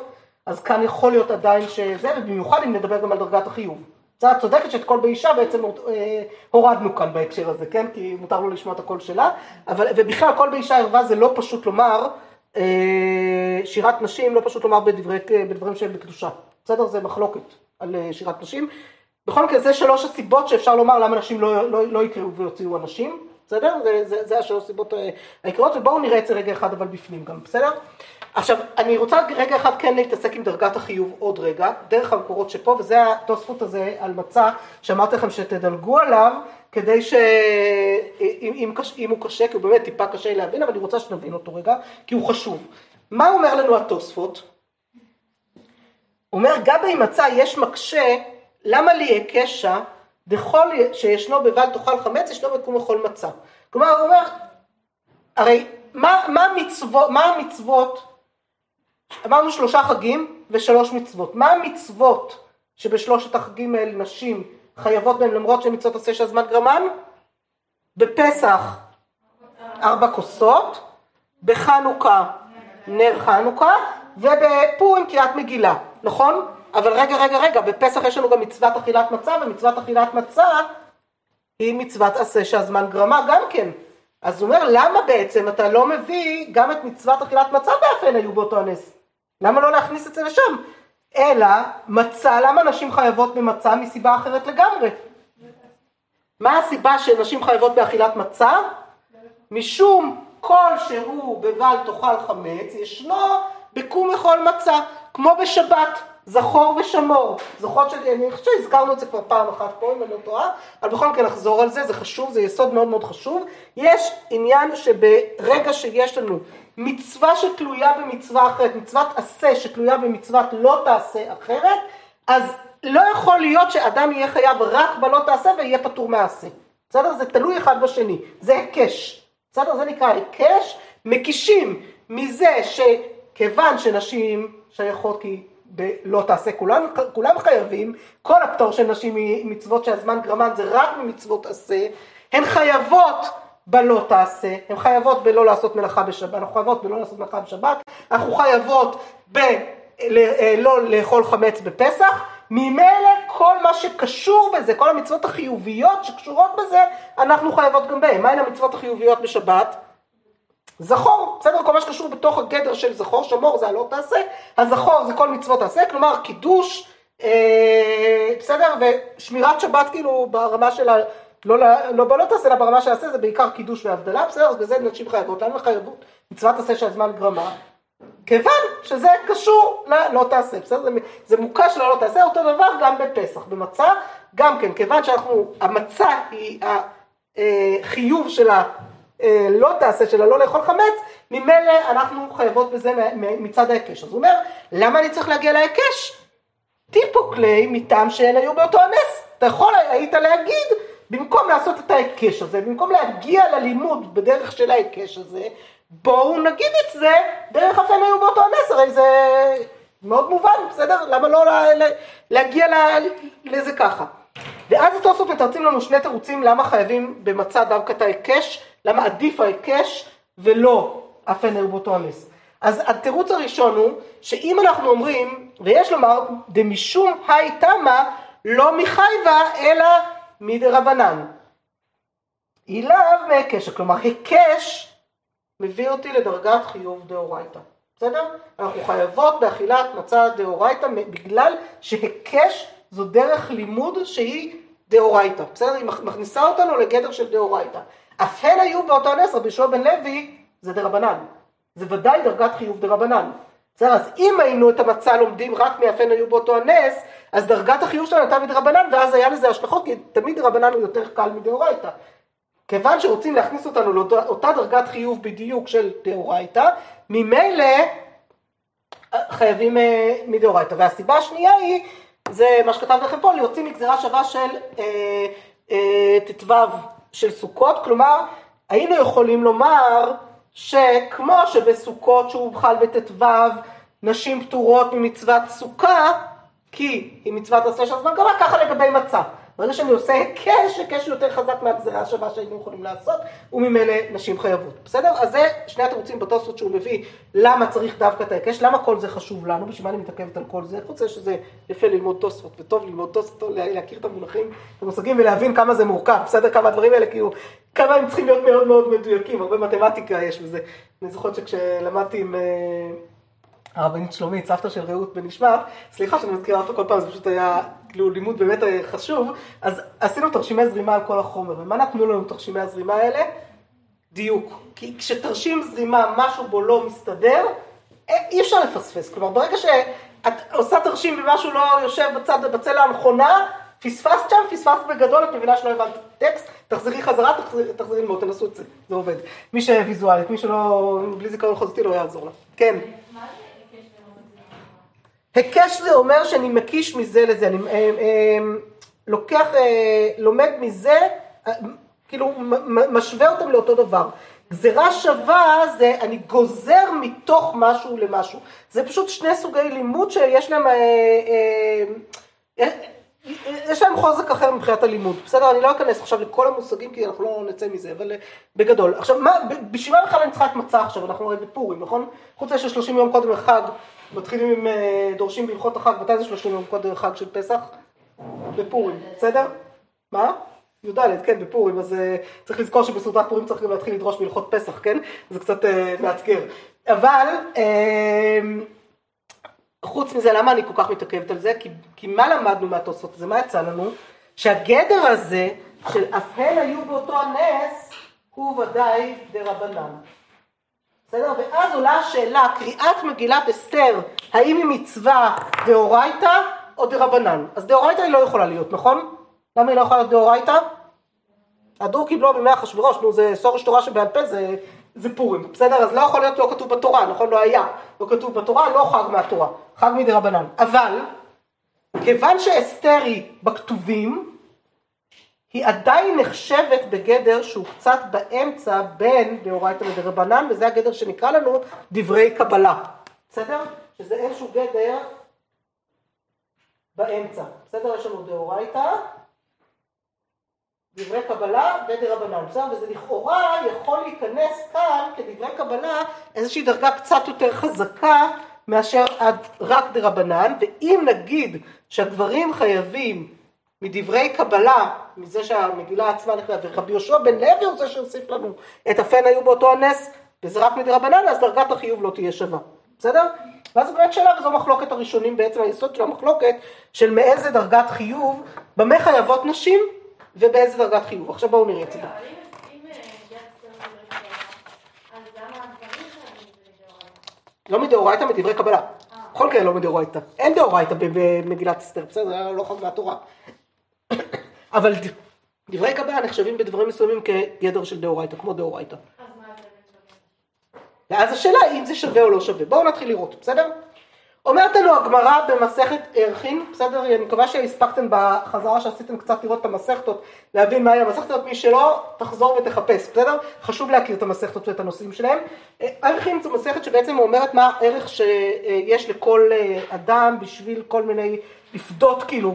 Speaker 1: אז כאן יכול להיות עדיין שזה, ובמיוחד אם נדבר גם על דרגת החיוב. זה את צודקת שאת קול באישה בעצם אה, הורדנו כאן בהקשר הזה, כן? כי מותר לו לשמוע את הקול שלה, אבל, ובכלל קול באישה ערווה זה לא פשוט לומר, אה, שירת נשים לא פשוט לומר בדברי, בדברים שהם בקדושה, בסדר? זה מחלוקת על אה, שירת נשים. בכל מקרה זה שלוש הסיבות שאפשר לומר למה נשים לא, לא, לא יקראו ויוציאו אנשים, בסדר? זה, זה, זה השלוש סיבות אה, העיקריות, ובואו נראה את זה רגע אחד אבל בפנים גם, בסדר? עכשיו, אני רוצה רגע אחד כן להתעסק עם דרגת החיוב עוד רגע, דרך המקורות שפה, וזה התוספות הזה על מצע, שאמרתי לכם שתדלגו עליו, כדי ש... אם, אם, אם הוא קשה, כי הוא באמת טיפה קשה להבין, אבל אני רוצה שנבין אותו רגע, כי הוא חשוב. מה אומר לנו התוספות? אומר, גם בהימצא יש מקשה, למה לי הקשה, דכל שישנו בבל תאכל חמץ, ישנו בקום לכל מצה. כלומר, הוא אומר, הרי מה, מה, המצוות, מה המצוות אמרנו שלושה חגים ושלוש מצוות. מה המצוות שבשלושת החגים האלה נשים חייבות בהם למרות שהן מצוות עשה שהזמן גרמן? בפסח ארבע כוסות, בחנוכה נר חנוכה ובפורים קריאת מגילה, נכון? אבל רגע, רגע, רגע, בפסח יש לנו גם מצוות אכילת מצה, ומצוות אכילת מצה היא מצוות עשה שהזמן גרמה גם כן. אז הוא אומר, למה בעצם אתה לא מביא גם את מצוות אכילת מצה באפן היו באותו הנס? למה לא להכניס את זה לשם? אלא מצה, למה נשים חייבות במצה מסיבה אחרת לגמרי? מה הסיבה שנשים חייבות באכילת מצה? משום כל שהוא בבל תאכל חמץ, ישנו בקום לכל מצה, כמו בשבת. זכור ושמור. זוכרות שאני, אני חושבת שהזכרנו את זה כבר פעם אחת פה, אם אני לא טועה, אבל בכל מקרה נחזור על זה, זה חשוב, זה יסוד מאוד מאוד חשוב. יש עניין שברגע שיש לנו מצווה שתלויה במצווה אחרת, מצוות עשה שתלויה במצוות לא תעשה אחרת, אז לא יכול להיות שאדם יהיה חייב רק בלא תעשה ויהיה פטור מעשה. בסדר? זה תלוי אחד בשני, זה היקש. בסדר? זה נקרא היקש, מקישים מזה שכיוון שנשים שייכות כי בלא תעשה, כולם, כולם חייבים, כל הפטור של נשים ממצוות שהזמן גרמן זה רק ממצוות עשה, הן חייבות בלא תעשה, הן חייבות בלא לעשות מלאכה בשבת, אנחנו חייבות בלא לעשות מלאכה בשבת, אנחנו חייבות בלא לאכול חמץ בפסח, ממילא כל מה שקשור בזה, כל המצוות החיוביות שקשורות בזה, אנחנו חייבות גם בהן. מהן המצוות החיוביות בשבת? זכור, בסדר? כל מה שקשור בתוך הגדר של זכור, שמור זה הלא תעשה, הזכור זה כל מצוות תעשה, כלומר קידוש, אה, בסדר? ושמירת שבת כאילו ברמה של ה... לא, לא בלא תעשה, אלא ברמה של עשה, זה בעיקר קידוש והבדלה, בסדר? אז בזה נשים חייבות, למה חייבות? מצוות עשה שהזמן גרמה, כיוון שזה קשור ללא תעשה, בסדר? זה, זה מוקש ללא תעשה, אותו דבר גם בפסח, במצה, גם כן, כיוון שאנחנו, המצה היא החיוב של אה, לא תעשה שלה לא לאכול חמץ, ממילא אנחנו חייבות בזה מצד ההיקש. אז הוא אומר, למה אני צריך להגיע להיקש? טיפוקלי מטעם שהן היו באותו הנס. אתה יכול היית להגיד, במקום לעשות את ההיקש הזה, במקום להגיע ללימוד בדרך של ההיקש הזה, בואו נגיד את זה דרך אף הן היו באותו הנס, הרי זה מאוד מובן, בסדר? למה לא להגיע לזה ככה? ואז התוספות מתרצים לנו שני תירוצים למה חייבים במצע דווקא את ההיקש למה עדיף ההיקש ולא באותו הנס. אז התירוץ הראשון הוא שאם אנחנו אומרים, ויש לומר, דמשום היי תמה לא מחייבה אלא מדרבנן. אילאו מהיקש, כלומר היקש מביא אותי לדרגת חיוב דאורייתא. בסדר? אנחנו חייבות באכילת מצה דאורייתא בגלל שהיקש זו דרך לימוד שהיא דאורייתא. בסדר? היא מכניסה אותנו לגדר של דאורייתא. אף הן היו באותו נס, רבי יהושע בן לוי, זה דרבנן. זה ודאי דרגת חיוב דרבנן. בסדר, אז אם היינו את המצע לומדים רק מאף הן היו באותו הנס, אז דרגת החיוב שלנו הייתה מדרבנן, ואז היה לזה השלכות, כי תמיד דרבנן הוא יותר קל מדאורייתא. כיוון שרוצים להכניס אותנו לאותה דרגת חיוב בדיוק של דאורייתא, ממילא אה, חייבים אה, מדאורייתא. והסיבה השנייה היא, זה מה שכתבתי לכם פה, להוציא מגזירה שווה של אה, אה, ט"ו של סוכות, כלומר היינו יכולים לומר שכמו שבסוכות שהוא חל בט"ו נשים פטורות ממצוות סוכה כי היא מצוות עשה של הזמן גמר, ככה לגבי מצה. ברגע שאני עושה היקש, היקש יותר חזק מהגזרה השווה שהיינו יכולים לעשות, וממילא נשים חייבות. בסדר? אז זה שני התירוצים בתוספות שהוא מביא, למה צריך דווקא את ההיקש, למה כל זה חשוב לנו, בשביל מה אני מתעכבת על כל זה, חוץ מזה שזה יפה ללמוד תוספות, וטוב ללמוד תוספות, להכיר את המונחים, את המושגים ולהבין כמה זה מורכב, בסדר? כמה הדברים האלה, כאילו, כמה הם צריכים להיות מאוד מאוד מדויקים, הרבה מתמטיקה יש בזה. אני זוכרת שכשלמדתי עם... אה, הרבנית שלומית, סבתא של רעות בן נשמת, סליחה שאני מזכירה אותו כל פעם, זה פשוט היה כאילו לימוד באמת חשוב, אז עשינו תרשימי זרימה על כל החומר, ומה נתנו לנו תרשימי הזרימה האלה? דיוק. כי כשתרשים זרימה משהו בו לא מסתדר, אה, אי אפשר לפספס. כלומר, ברגע שאת עושה תרשים ומשהו לא יושב בצד, בצלע הנכונה, פספסת שם, פספסת בגדול, את מבינה שלא הבנת טקסט, תחזרי חזרה, תחזרי, תחזרי ללמוד, תנסו את זה, זה עובד. מי שוויזואלית, מי שלא, בלי זיכרון חזותי לא יעזור לה. כן. היקש זה אומר שאני מקיש מזה לזה, אני אה, אה, לוקח, אה, לומד מזה, כאילו משווה אותם לאותו דבר. גזירה שווה זה אני גוזר מתוך משהו למשהו. זה פשוט שני סוגי לימוד שיש להם, יש להם חוזק אחר מבחינת הלימוד. בסדר, אני לא אכנס עכשיו לכל המושגים כי אנחנו לא נצא מזה, אבל בגדול. עכשיו, בשביל מה בכלל אני צריכה את מצה עכשיו? אנחנו הרי בפורים, נכון? חוץ מזה ש-30 יום קודם החג. מתחילים עם אה, דורשים בהלכות החג, מתי זה 30 יום קודם החג של פסח? בפורים, בסדר? מה? י"ד, כן, בפורים, אז uh, צריך לזכור שבסעודת פורים צריך גם להתחיל לדרוש בהלכות פסח, כן? זה קצת uh, מאתגר. אבל, uh, חוץ מזה, למה אני כל כך מתעכבת על זה? כי, כי מה למדנו מהתוספות הזה? מה יצא לנו? שהגדר הזה של אף הן היו באותו הנס, הוא ודאי דרבנן. בסדר? ואז עולה השאלה, קריאת מגילת אסתר, האם היא מצווה דאורייתא או דרבנן? אז דאורייתא היא לא יכולה להיות, נכון? למה היא לא יכולה להיות דאורייתא? הדור קיבלו בימי אחשוורוש, נו זה שורש תורה שבעל פה זה, זה פורים, בסדר? אז לא יכול להיות לא כתוב בתורה, נכון? לא היה. לא כתוב בתורה, לא חג מהתורה, חג מדרבנן. אבל, כיוון שאסתר היא בכתובים, היא עדיין נחשבת בגדר שהוא קצת באמצע בין דאורייתא לדרבנן, וזה הגדר שנקרא לנו דברי קבלה, בסדר? שזה איזשהו גדר באמצע, בסדר? יש לנו דאורייתא, דברי קבלה ודרבנן, בסדר? וזה לכאורה יכול להיכנס כאן כדברי קבלה איזושהי דרגה קצת יותר חזקה מאשר עד רק דרבנן, ואם נגיד שהגברים חייבים מדברי קבלה, מזה שהמגילה עצמה נכנסת, ורבי יהושע בן לוי הוא זה שהוסיף לנו את הפן היו באותו הנס, וזה רק מדרבנן, אז דרגת החיוב לא תהיה שווה, בסדר? ואז באמת שאלה, וזו מחלוקת הראשונים, בעצם היסוד של המחלוקת, של מאיזה דרגת חיוב, במה חייבות נשים, ובאיזה דרגת חיוב. עכשיו בואו נראה את זה. לא מדאורייתא, מדברי קבלה. בכל מקרה לא מדאורייתא. אין דאורייתא במגילת אסתר, בסדר? זה לא חג מהתורה. אבל דברי קבלה נחשבים בדברים מסוימים כגדר של דאורייתא, כמו דאורייתא. ואז השאלה אם זה שווה או לא שווה. בואו נתחיל לראות, בסדר? אומרת לנו הגמרא במסכת ערכין, בסדר? אני מקווה שהספקתם בחזרה שעשיתם קצת לראות את המסכתות, להבין מהי המסכתות, מי שלא, תחזור ותחפש, בסדר? חשוב להכיר את המסכתות ואת הנושאים שלהם. ערכין זו מסכת שבעצם אומרת מה הערך שיש לכל אדם בשביל כל מיני, לפדות כאילו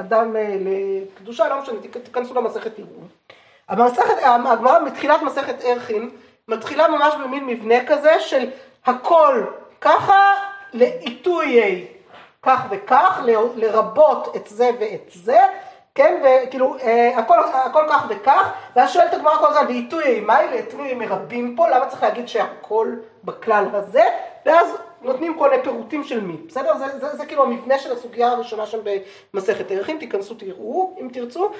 Speaker 1: אדם לקדושה, לא משנה, תיכנסו למסכת. המסכת, הגמרא מתחילת מסכת ערכין, מתחילה ממש במין מבנה כזה של הכל ככה לעיתויי כך וכך, לרבות את זה ואת זה, כן, וכאילו אה, הכל, הכל כך וכך, ואז שואלת הגמרא כל הזמן, לעיתויי מאי, את מי מרבים פה, למה צריך להגיד שהכל בכלל הזה, ואז נותנים כל מיני פירוטים של מי, בסדר? זה, זה, זה, כאילו המבנה של הסוגיה הראשונה שם במסכת ערכים, תיכנסו תראו אם תרצו.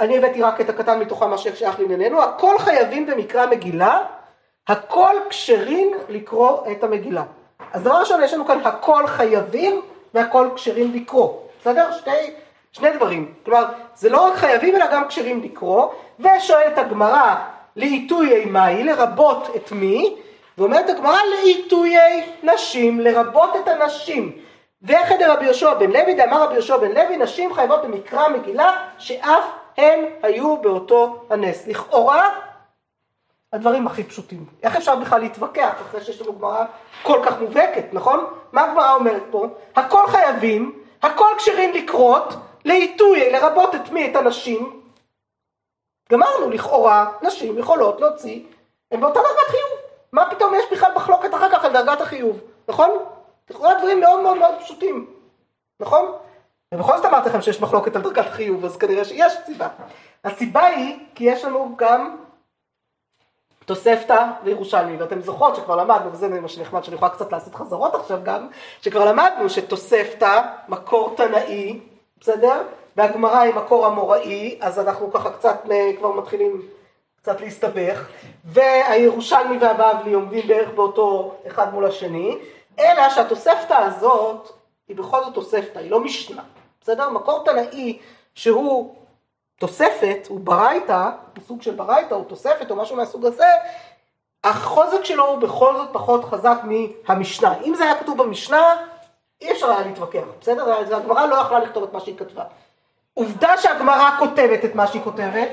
Speaker 1: אני הבאתי רק את הקטן מתוכם מה ששייך לענייננו, הכל חייבים במקרא מגילה, הכל כשרים לקרוא את המגילה. אז דבר ראשון, יש לנו כאן הכל חייבים והכל כשרים לקרוא. בסדר? שתי, שני דברים. כלומר, זה לא רק חייבים, אלא גם כשרים לקרוא. ושואלת הגמרא, לעיתויי מהי, לרבות את מי? ואומרת הגמרא, לעיתויי נשים, לרבות את הנשים. וחדר רבי יהושע בן לוי, דאמר רבי יהושע בן לוי, נשים חייבות במקרא מגילה, שאף הן היו באותו הנס. לכאורה, הדברים הכי פשוטים. איך אפשר בכלל להתווכח אחרי שיש לנו גמרא כל כך מובהקת, נכון? מה הגמרא אומרת פה? הכל חייבים, הכל כשרים לקרות, לעיתוי, לרבות את מי? את הנשים. גמרנו, לכאורה, נשים יכולות להוציא, הן באותה דרגת חיוב. מה פתאום יש בכלל מחלוקת אחר כך על דרגת החיוב, נכון? לכאורה דברים מאוד מאוד מאוד פשוטים, נכון? ובכל זאת אמרתי לכם שיש מחלוקת על דרגת חיוב, אז כנראה שיש סיבה. הסיבה היא כי יש לנו גם תוספתא וירושלמי, ואתם זוכרות שכבר למדנו, וזה מה שנחמד שאני יכולה קצת לעשות חזרות עכשיו גם, שכבר למדנו שתוספתא, מקור תנאי, בסדר? והגמרא היא מקור אמוראי, אז אנחנו ככה קצת כבר מתחילים קצת להסתבך, והירושלמי והבבלי עומדים בערך באותו אחד מול השני, אלא שהתוספתא הזאת היא בכל זאת תוספתא, היא לא משנה, בסדר? מקור תנאי שהוא תוספת, הוא ברייתא, הוא סוג של ברייתא, הוא תוספת או משהו מהסוג הזה, החוזק שלו הוא בכל זאת פחות חזק מהמשנה. אם זה היה כתוב במשנה, אי אפשר היה להתווכח, בסדר? הגמרא לא יכלה לכתוב את מה שהיא כתבה. עובדה שהגמרא כותבת את מה שהיא כותבת.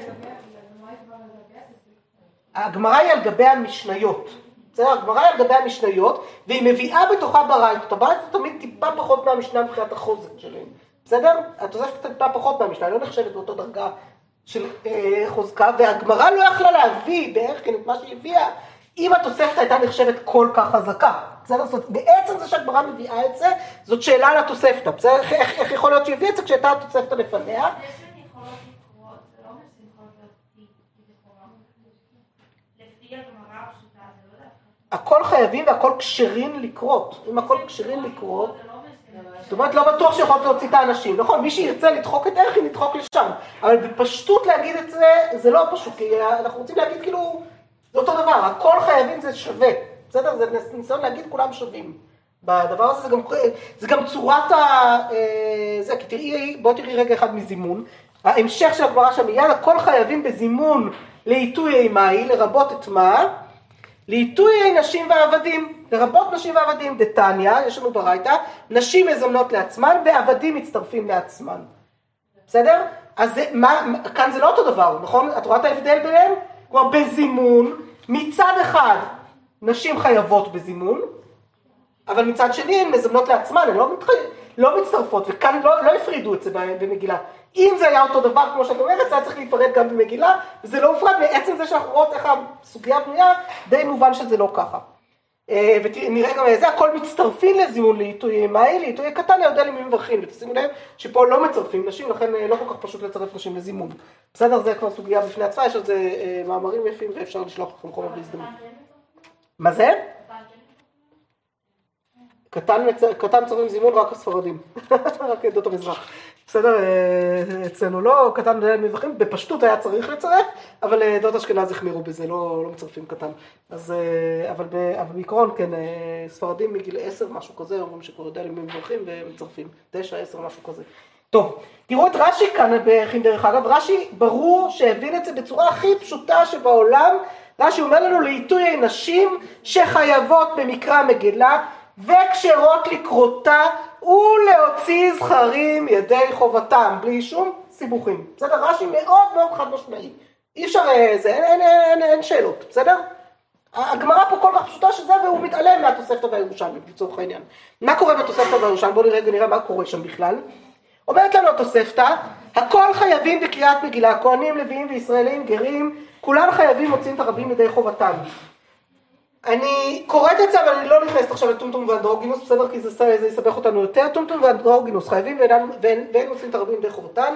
Speaker 1: הגמרא היא על גבי המשניות. בסדר? הגמרא היא על גבי המשניות, והיא מביאה בתוכה ברייתות. הברייתות תמיד טיפה פחות מהמשנה מבחינת החוזק שלהם. בסדר? התוספת טיפה פחות מהמשנה, לא נחשבת באותו דרגה של אה, חוזקה, והגמרא לא יכלה להביא בערך כן את מה שהיא הביאה, אם התוספת הייתה נחשבת כל כך חזקה. בסדר? זאת אומרת, בעצם זה שהגמרא מביאה את זה, זאת שאלה לתוספתא. בסדר? איך, איך, איך יכול להיות שהיא הביאה את זה כשהייתה התוספתא לפניה? הכל חייבים והכל כשרים לקרות. אם הכל כשרים לקרות, זאת אומרת, לא בטוח שיכולת להוציא את האנשים. נכון, מי שירצה לדחוק את ערכי, נדחוק לשם. אבל בפשטות להגיד את זה, זה לא פשוט, כי אנחנו רוצים להגיד כאילו, זה אותו דבר, הכל חייבים זה שווה. בסדר? זה ניסיון להגיד כולם שווים. בדבר הזה זה גם, זה גם צורת ה... אה, זה, כי תראי, בואי תראי רגע אחד מזימון. ההמשך של הגמרא שם מיד, הכל חייבים בזימון לעיתוי אימאי, לרבות את מה? לעיתוי נשים ועבדים, לרבות נשים ועבדים, דתניא, יש לנו ברייתא, נשים מזמנות לעצמן ועבדים מצטרפים לעצמן. בסדר? אז זה, מה, כאן זה לא אותו דבר, נכון? את רואה את ההבדל ביניהם? כלומר, בזימון, מצד אחד נשים חייבות בזימון, אבל מצד שני הן מזמנות לעצמן, הן לא, מתח... לא מצטרפות, וכאן לא, לא הפרידו את זה במגילה. אם זה היה אותו דבר, כמו שאת אומרת, זה היה צריך להיפרד גם במגילה, וזה לא הופרד מעצם זה שאנחנו רואות איך הסוגיה בנויה, די מובן שזה לא ככה. אה, ונראה גם זה, הכל מצטרפים לזימון לעיתוי מהי, לעיתוי קטן יודע למי מברכים, ותשימו לב שפה לא מצרפים נשים, לכן אה, לא כל כך פשוט לצרף נשים לזימון. בסדר, זה כבר סוגיה בפני עצמה, יש על זה אה, מאמרים יפים ואפשר לשלוח לכם חומר בהזדמנות. מה זה? קטן, קטן צורם זימון רק הספרדים, רק עדות המזרח. בסדר, אה, אצלנו לא, קטן מבחים, בפשטות היה צריך לצרף, אבל אה, עדות אשכנז החמירו בזה, לא, לא מצרפים קטן. אז, אה, אבל, אבל בעיקרון, כן, ספרדים מגיל עשר, משהו כזה, אומרים שכבר יודע למי מברכים ומצרפים, תשע, עשר, משהו כזה. טוב, תראו את רש"י כאן בהכין דרך אגב, רש"י ברור שהבין את זה בצורה הכי פשוטה שבעולם, רש"י אומר לנו לעיתוי נשים שחייבות במקרא מגילה וכשרות לקרותה ולהוציא זכרים ידי חובתם, בלי שום סיבוכים. בסדר? רש"י מאוד מאוד חד משמעי. אי אפשר, אה, זה, אין, אין, אין, אין שאלות, בסדר? הגמרא פה כל כך פשוטה שזה, והוא מתעלם מהתוספתא והירושלמי, לצורך העניין. מה קורה בתוספתא והירושלמי? בואו נראה, נראה מה קורה שם בכלל. אומרת לנו התוספתא, הכל חייבים בקריאת מגילה, כהנים, לוויים וישראלים, גרים, כולם חייבים מוצאים את הרבים ידי חובתם. אני קוראת את זה, אבל אני לא נכנסת עכשיו לטומטום ואנדרוגינוס, בסדר? כי זה, זה יסבך אותנו יותר. טומטום ואנדרוגינוס חייבים ואין, ואין, ואין מוצאים את הרבים דרך חובתן.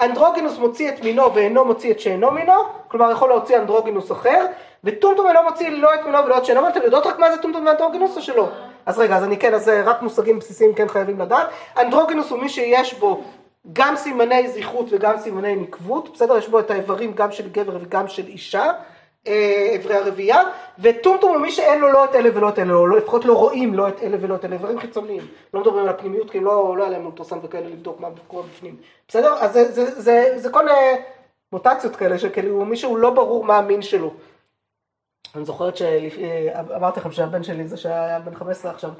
Speaker 1: אנדרוגינוס מוציא את מינו ואינו מוציא את שאינו מינו, כלומר יכול להוציא אנדרוגינוס אחר, וטומטום אינו מוציא לא את מינו ולא את שאינו מינו, אתם יודעות רק מה זה טומטום ואנדרוגינוס או שלא? אז רגע, אז אני כן, אז רק מושגים בסיסיים כן חייבים לדעת. אנדרוגינוס הוא מי שיש בו גם סימני זכרות וגם סימני נקבות, בסדר? יש בו את האיברים גם של גבר וגם של אישה. אברי הרבייה, וטומטום הוא מי שאין לו לא את אלה ולא את אלה, או לא, לפחות לא רואים לא את אלה ולא את אלה, דברים חיצוניים, לא מדברים על הפנימיות, כי לא, לא היה להם אולטרסנט וכאלה לבדוק מה קורה בפנים, בסדר? אז זה, זה, כל מיני מוטציות כאלה, שכאילו מישהו לא ברור מה המין שלו. אני זוכרת שאמרתי לכם שהבן שלי, זה שהיה בן 15 עכשיו, אה,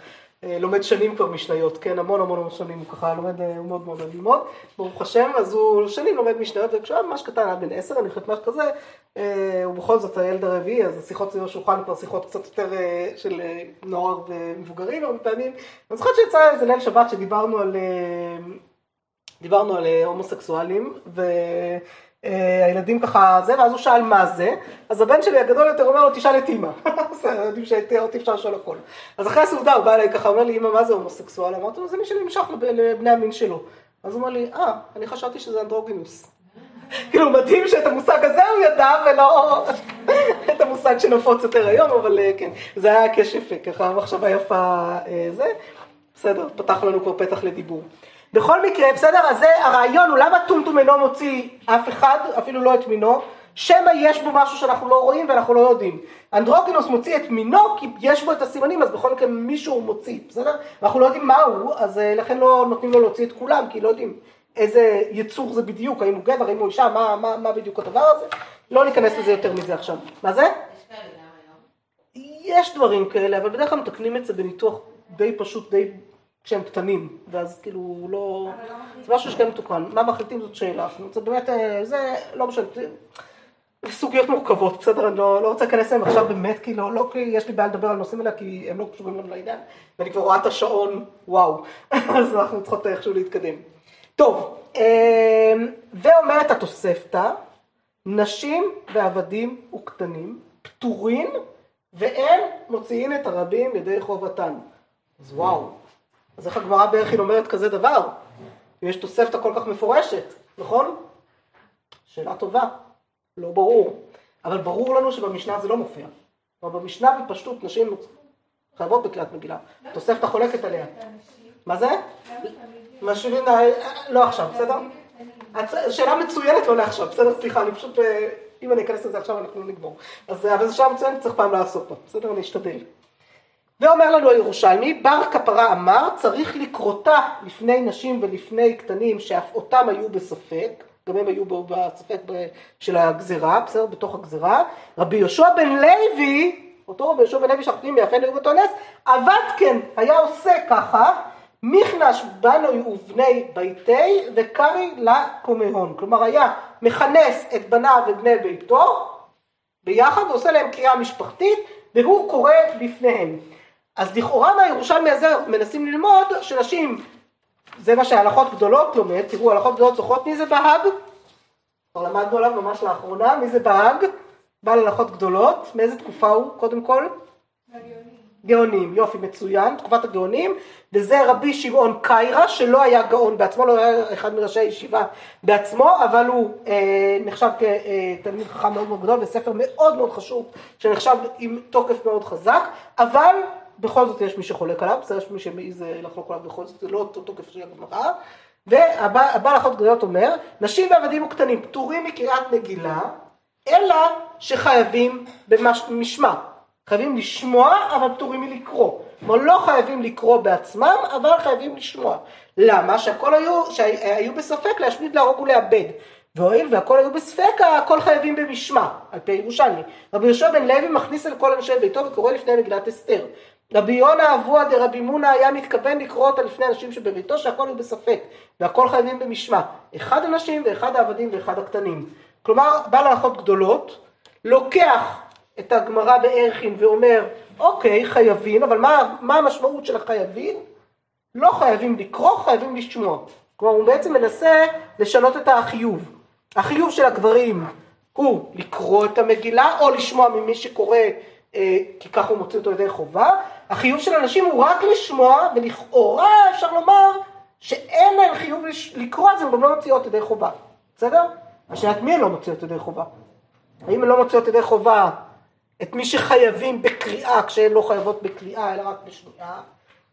Speaker 1: לומד שנים כבר משניות, כן, המון המון שנים, הוא ככה לומד, אה, הוא מאוד מאוד ללמוד, ברוך השם, אז הוא שנים לומד משניות, וכשהוא היה ממש קטן, היה בן עשר, אני חושבת משהו כזה, אה, הוא בכל זאת הילד הרביעי, אז השיחות סביב השולחן כבר שיחות קצת יותר של נוער ומבוגרים הרבה פעמים. אני זוכרת שיצא איזה ליל שבת שדיברנו על, דיברנו על אה, הומוסקסואלים, והילדים ככה זה, ואז הוא שאל מה זה, אז הבן שלי הגדול יותר אומר לו, תשאל את אימא. בסדר, יודעים שאותי אפשר לשאול הכל. אז אחרי הסעודה הוא בא אליי ככה, אומר לי, אימא, מה זה הומוסקסואל? אמרתי לו, זה מי שנמשך לבני המין שלו. אז הוא אומר לי, אה, אני חשבתי שזה אנדרוגינוס. כאילו, מדהים שאת המושג הזה הוא ידע, ולא את המושג שנפוץ יותר היום, אבל אה, כן, זה היה כשף, ככה מחשבה יפה אה, זה. בסדר, פתח לנו כבר פתח לדיבור. בכל מקרה, בסדר, אז זה הרעיון הוא למה טומטום אינו מוציא אף אחד, אפילו לא את מינו, שמא יש בו משהו שאנחנו לא רואים ואנחנו לא יודעים. אנדרוגינוס מוציא את מינו כי יש בו את הסימנים, אז בכל מקרה מישהו מוציא, בסדר? ואנחנו לא יודעים מה הוא, אז אה, לכן לא נותנים לו להוציא את כולם, כי לא יודעים איזה יצור זה בדיוק, האם הוא גבר, האם הוא אישה, מה, מה, מה בדיוק הדבר הזה. לא ניכנס לזה יותר מזה עכשיו. מה זה? יש דברים כאלה, אבל בדרך כלל מתקנים את זה בניתוח די פשוט, די כשהם קטנים, ואז כאילו לא... זה משהו שכן מתוקן. מה מחליטים זאת שאלה. זה באמת, אה, זה לא משנה. סוגיות מורכבות, בסדר? אני לא, לא רוצה להיכנס אליהם עכשיו באמת, כי לא, לא כי יש לי בעיה לדבר על נושאים האלה, כי הם לא קשורים לנו לעניין, ואני כבר רואה את השעון, וואו, אז אנחנו צריכות איכשהו להתקדם. טוב, אמ, ואומרת התוספתא, נשים ועבדים וקטנים פטורים ואין מוציאים את הרבים ידי חובתן. אז וואו, אז איך הגמרא בערכין אומרת כזה דבר? אם יש תוספתא כל כך מפורשת, נכון? שאלה טובה, לא ברור. אבל ברור לנו שבמשנה זה לא מופיע. אבל במשנה בפשטות נשים חייבות בקריאת מגילה. תוספתא חולקת עליה. מה זה? משאירים, לא עכשיו, בסדר? שאלה מצוינת לא לעכשיו, בסדר? סליחה, אני פשוט, אה, אם אני אכנס לזה עכשיו אנחנו נגמור. אז אבל זו שאלה מצוינת, צריך פעם לעשות אותה, בסדר? אני אשתדל. ואומר לנו הירושלמי, בר כפרה אמר, צריך לקרותה לפני נשים ולפני קטנים שאף אותם היו בספק, גם הם היו בספק של הגזרה, בסדר? בתוך הגזרה. רבי יהושע בן לוי, אותו רבי יהושע בן לוי שאנחנו יודעים יפה נראו באותו נס, עבד כן, היה עושה ככה, מיכנש בנוי ובני ביתי וקרי לקומהון. כלומר היה מכנס את בניו ובני ביתו ביחד ועושה להם קריאה משפחתית והוא קורא בפניהם. אז לכאורה מהירושלמי הזה מנסים ללמוד שנשים, זה מה שהלכות גדולות לומד, תראו הלכות גדולות זוכרות מי זה בהאג? כבר למדנו עליו ממש לאחרונה, מי זה בהאג? בעל הלכות גדולות, מאיזה תקופה הוא קודם כל? גאונים, יופי, מצוין, תקופת הגאונים, וזה רבי שמעון קיירה, שלא היה גאון בעצמו, לא היה אחד מראשי הישיבה בעצמו, אבל הוא אה, נחשב כתלמיד חכם מאוד מאוד גדול, וספר מאוד מאוד חשוב, שנחשב עם תוקף מאוד חזק, אבל בכל זאת יש מי שחולק עליו, בסדר, יש מי שמעז לחלוק עליו בכל זאת, זה לא אותו תוקף של הגמרא, והבעל אחות גדולות אומר, נשים ועבדים וקטנים פטורים מקריאת מגילה, אלא שחייבים במשמע. חייבים לשמוע, אבל פטורים מלקרוא. כלומר, לא חייבים לקרוא בעצמם, אבל חייבים לשמוע. למה? שהכל היו, שהיו בספק להשמיד, להרוג ולאבד. והואיל והכל היו בספק, הכל חייבים במשמע, על פי ירושלמי. רבי יהושע בן לוי מכניס אל כל אנשי ביתו וקורא לפני מגילת אסתר. רבי יונה אבוה דרבי מונה היה מתכוון לקרוא אותה לפני אנשים שבביתו שהכל היו בספק, והכל חייבים במשמע. אחד הנשים ואחד העבדים ואחד הקטנים. כלומר, בעל הלכות גדולות, לוקח את הגמרא בערכין ואומר, אוקיי, חייבים, אבל מה, מה המשמעות של החייבים? לא חייבים לקרוא, חייבים לשמוע. כלומר, הוא בעצם מנסה לשנות את החיוב. החיוב של הגברים הוא לקרוא את המגילה, או לשמוע ממי שקורא, אה, כי ככה הוא מוציא אותו ידי חובה. החיוב של הנשים הוא רק לשמוע, ולכאורה אפשר לומר שאין להם חיוב לקרוא את זה, הם גם לא מוציאות ידי חובה. בסדר? השאלה את מי הן לא מוציאות ידי חובה? האם הן לא מוציאות ידי חובה את מי שחייבים בקריאה כשהן לא חייבות בקריאה אלא רק בשמיעה,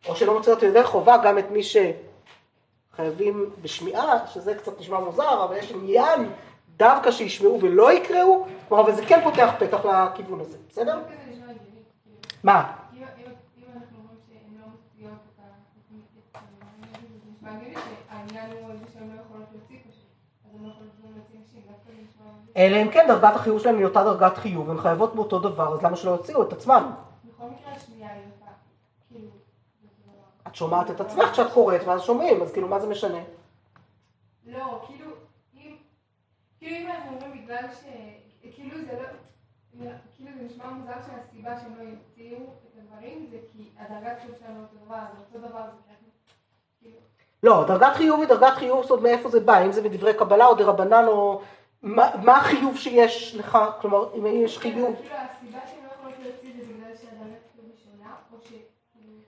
Speaker 1: או שלא מוצאות ידי חובה גם את מי שחייבים בשמיעה, שזה קצת נשמע מוזר, אבל יש עניין דווקא שישמעו ולא יקראו, כלומר, אבל זה כן פותח פתח לכיוון הזה, בסדר? מה? אלא אם כן דרגת החיוב שלהם היא אותה דרגת חיוב, הן חייבות באותו דבר, אז למה שלא יוציאו את עצמן?
Speaker 2: בכל מקרה השנייה היא אותה, כאילו...
Speaker 1: את שומעת את עצמך כשאת קוראת ואז שומעים, אז כאילו מה זה משנה?
Speaker 2: לא, כאילו, אם... כאילו אם אנחנו אומרים בגלל ש... כאילו זה לא... כאילו זה נשמע מוזר שהסיבה שהם לא יוציאו את הדברים זה כי הדרגת חיוב שלהם לא דבר, זה אותו דבר, זה כאילו...
Speaker 1: לא, דרגת חיוב היא דרגת חיוב, זאת אומרת מאיפה זה בא, אם זה מדברי קבלה או דרבנן או... מה, מה החיוב שיש לך, כלומר, אם יש חיוב,
Speaker 2: כאילו לא שונה,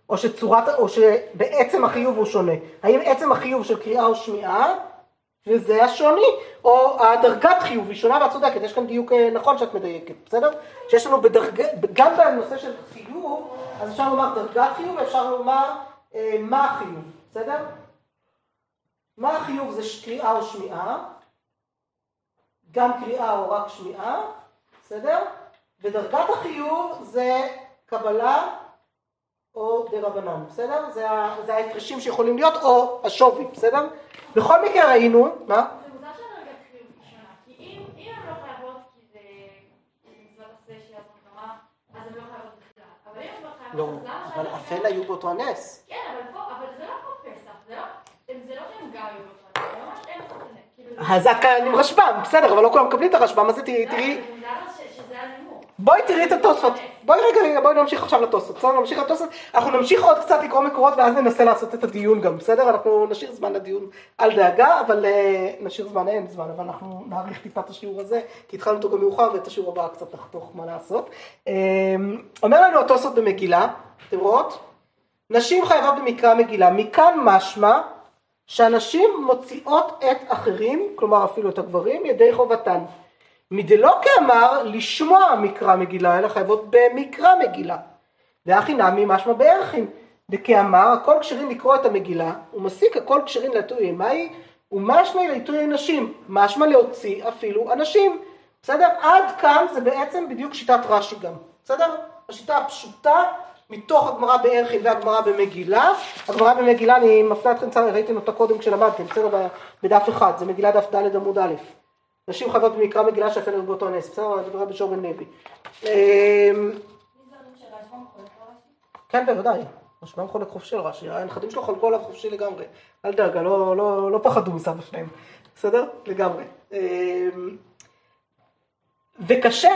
Speaker 2: או
Speaker 1: שצורת, או שבעצם החיוב הוא שונה. האם עצם החיוב של קריאה או שמיעה, וזה השוני, או הדרגת חיוב היא שונה, ואת צודקת, יש כאן דיוק אה, נכון שאת מדייקת, בסדר? שיש לנו בדרגה, גם בנושא של חיוב, אז אפשר לומר דרגת חיוב, ואפשר לומר אה, מה החיוב, בסדר? מה החיוב זה קריאה או שמיעה, גם קריאה או רק שמיעה, בסדר? ודרגת החיוב זה קבלה או דרבנן, בסדר? זה, זה ההפרשים שיכולים להיות, או השווי, בסדר? בכל מקרה ראינו, מה?
Speaker 3: זה מוזר שהדרגת חיוב היא שונה, אז את
Speaker 1: כאן עם רשב"ם, בסדר, אבל לא כולם מקבלים את הרשב"ם, אז תראי, תראי,
Speaker 3: הנימוק.
Speaker 1: בואי תראי את התוספות, בואי רגע, בואי נמשיך עכשיו לתוספות, בסדר? נמשיך לתוספות, אנחנו נמשיך עוד קצת לקרוא מקורות ואז ננסה לעשות את הדיון גם, בסדר? אנחנו נשאיר זמן לדיון, אל דאגה, אבל אה, נשאיר זמן, אין זמן, אבל אנחנו נאריך טיפה את השיעור הזה, כי התחלנו אותו גם מאוחר ואת השיעור הבא קצת נחתוך מה לעשות. אה, אומר לנו התוספות במגילה, אתם רואות? נשים חייבות במקרא מגילה, מכאן משמע שהנשים מוציאות את אחרים, כלומר אפילו את הגברים, ידי חובתן. מדלא כאמר לשמוע מקרא מגילה, אלא חייבות במקרא מגילה. והכי נמי משמע בערכין. דכאמר הכל כשרים לקרוא את המגילה, ומסיק הכל כשרים לעיתוי מהי, ומשמע לעיתוי נשים, משמע להוציא אפילו אנשים. בסדר? עד כאן זה בעצם בדיוק שיטת רש"י גם. בסדר? השיטה הפשוטה מתוך הגמרא בערכין והגמרא במגילה. הגמרא במגילה, אני מפנה אתכם ראיתם אותה קודם כשלמדתם, בסדר? בדף אחד, זה מגילה דף ד' עמוד א'. נשים חייבות במקרא מגילה שאפילו באותו נס, בסדר? דברי בשור בן לוי. אמ? כן, בוודאי. רשב"ם חולק חופשי על רש"י, הנכדים שלו חלקו עליו חופשי לגמרי. אל דאגה, לא, לא, לא פחדו מסבא שלהם. בסדר? לגמרי. אמ, וקשה,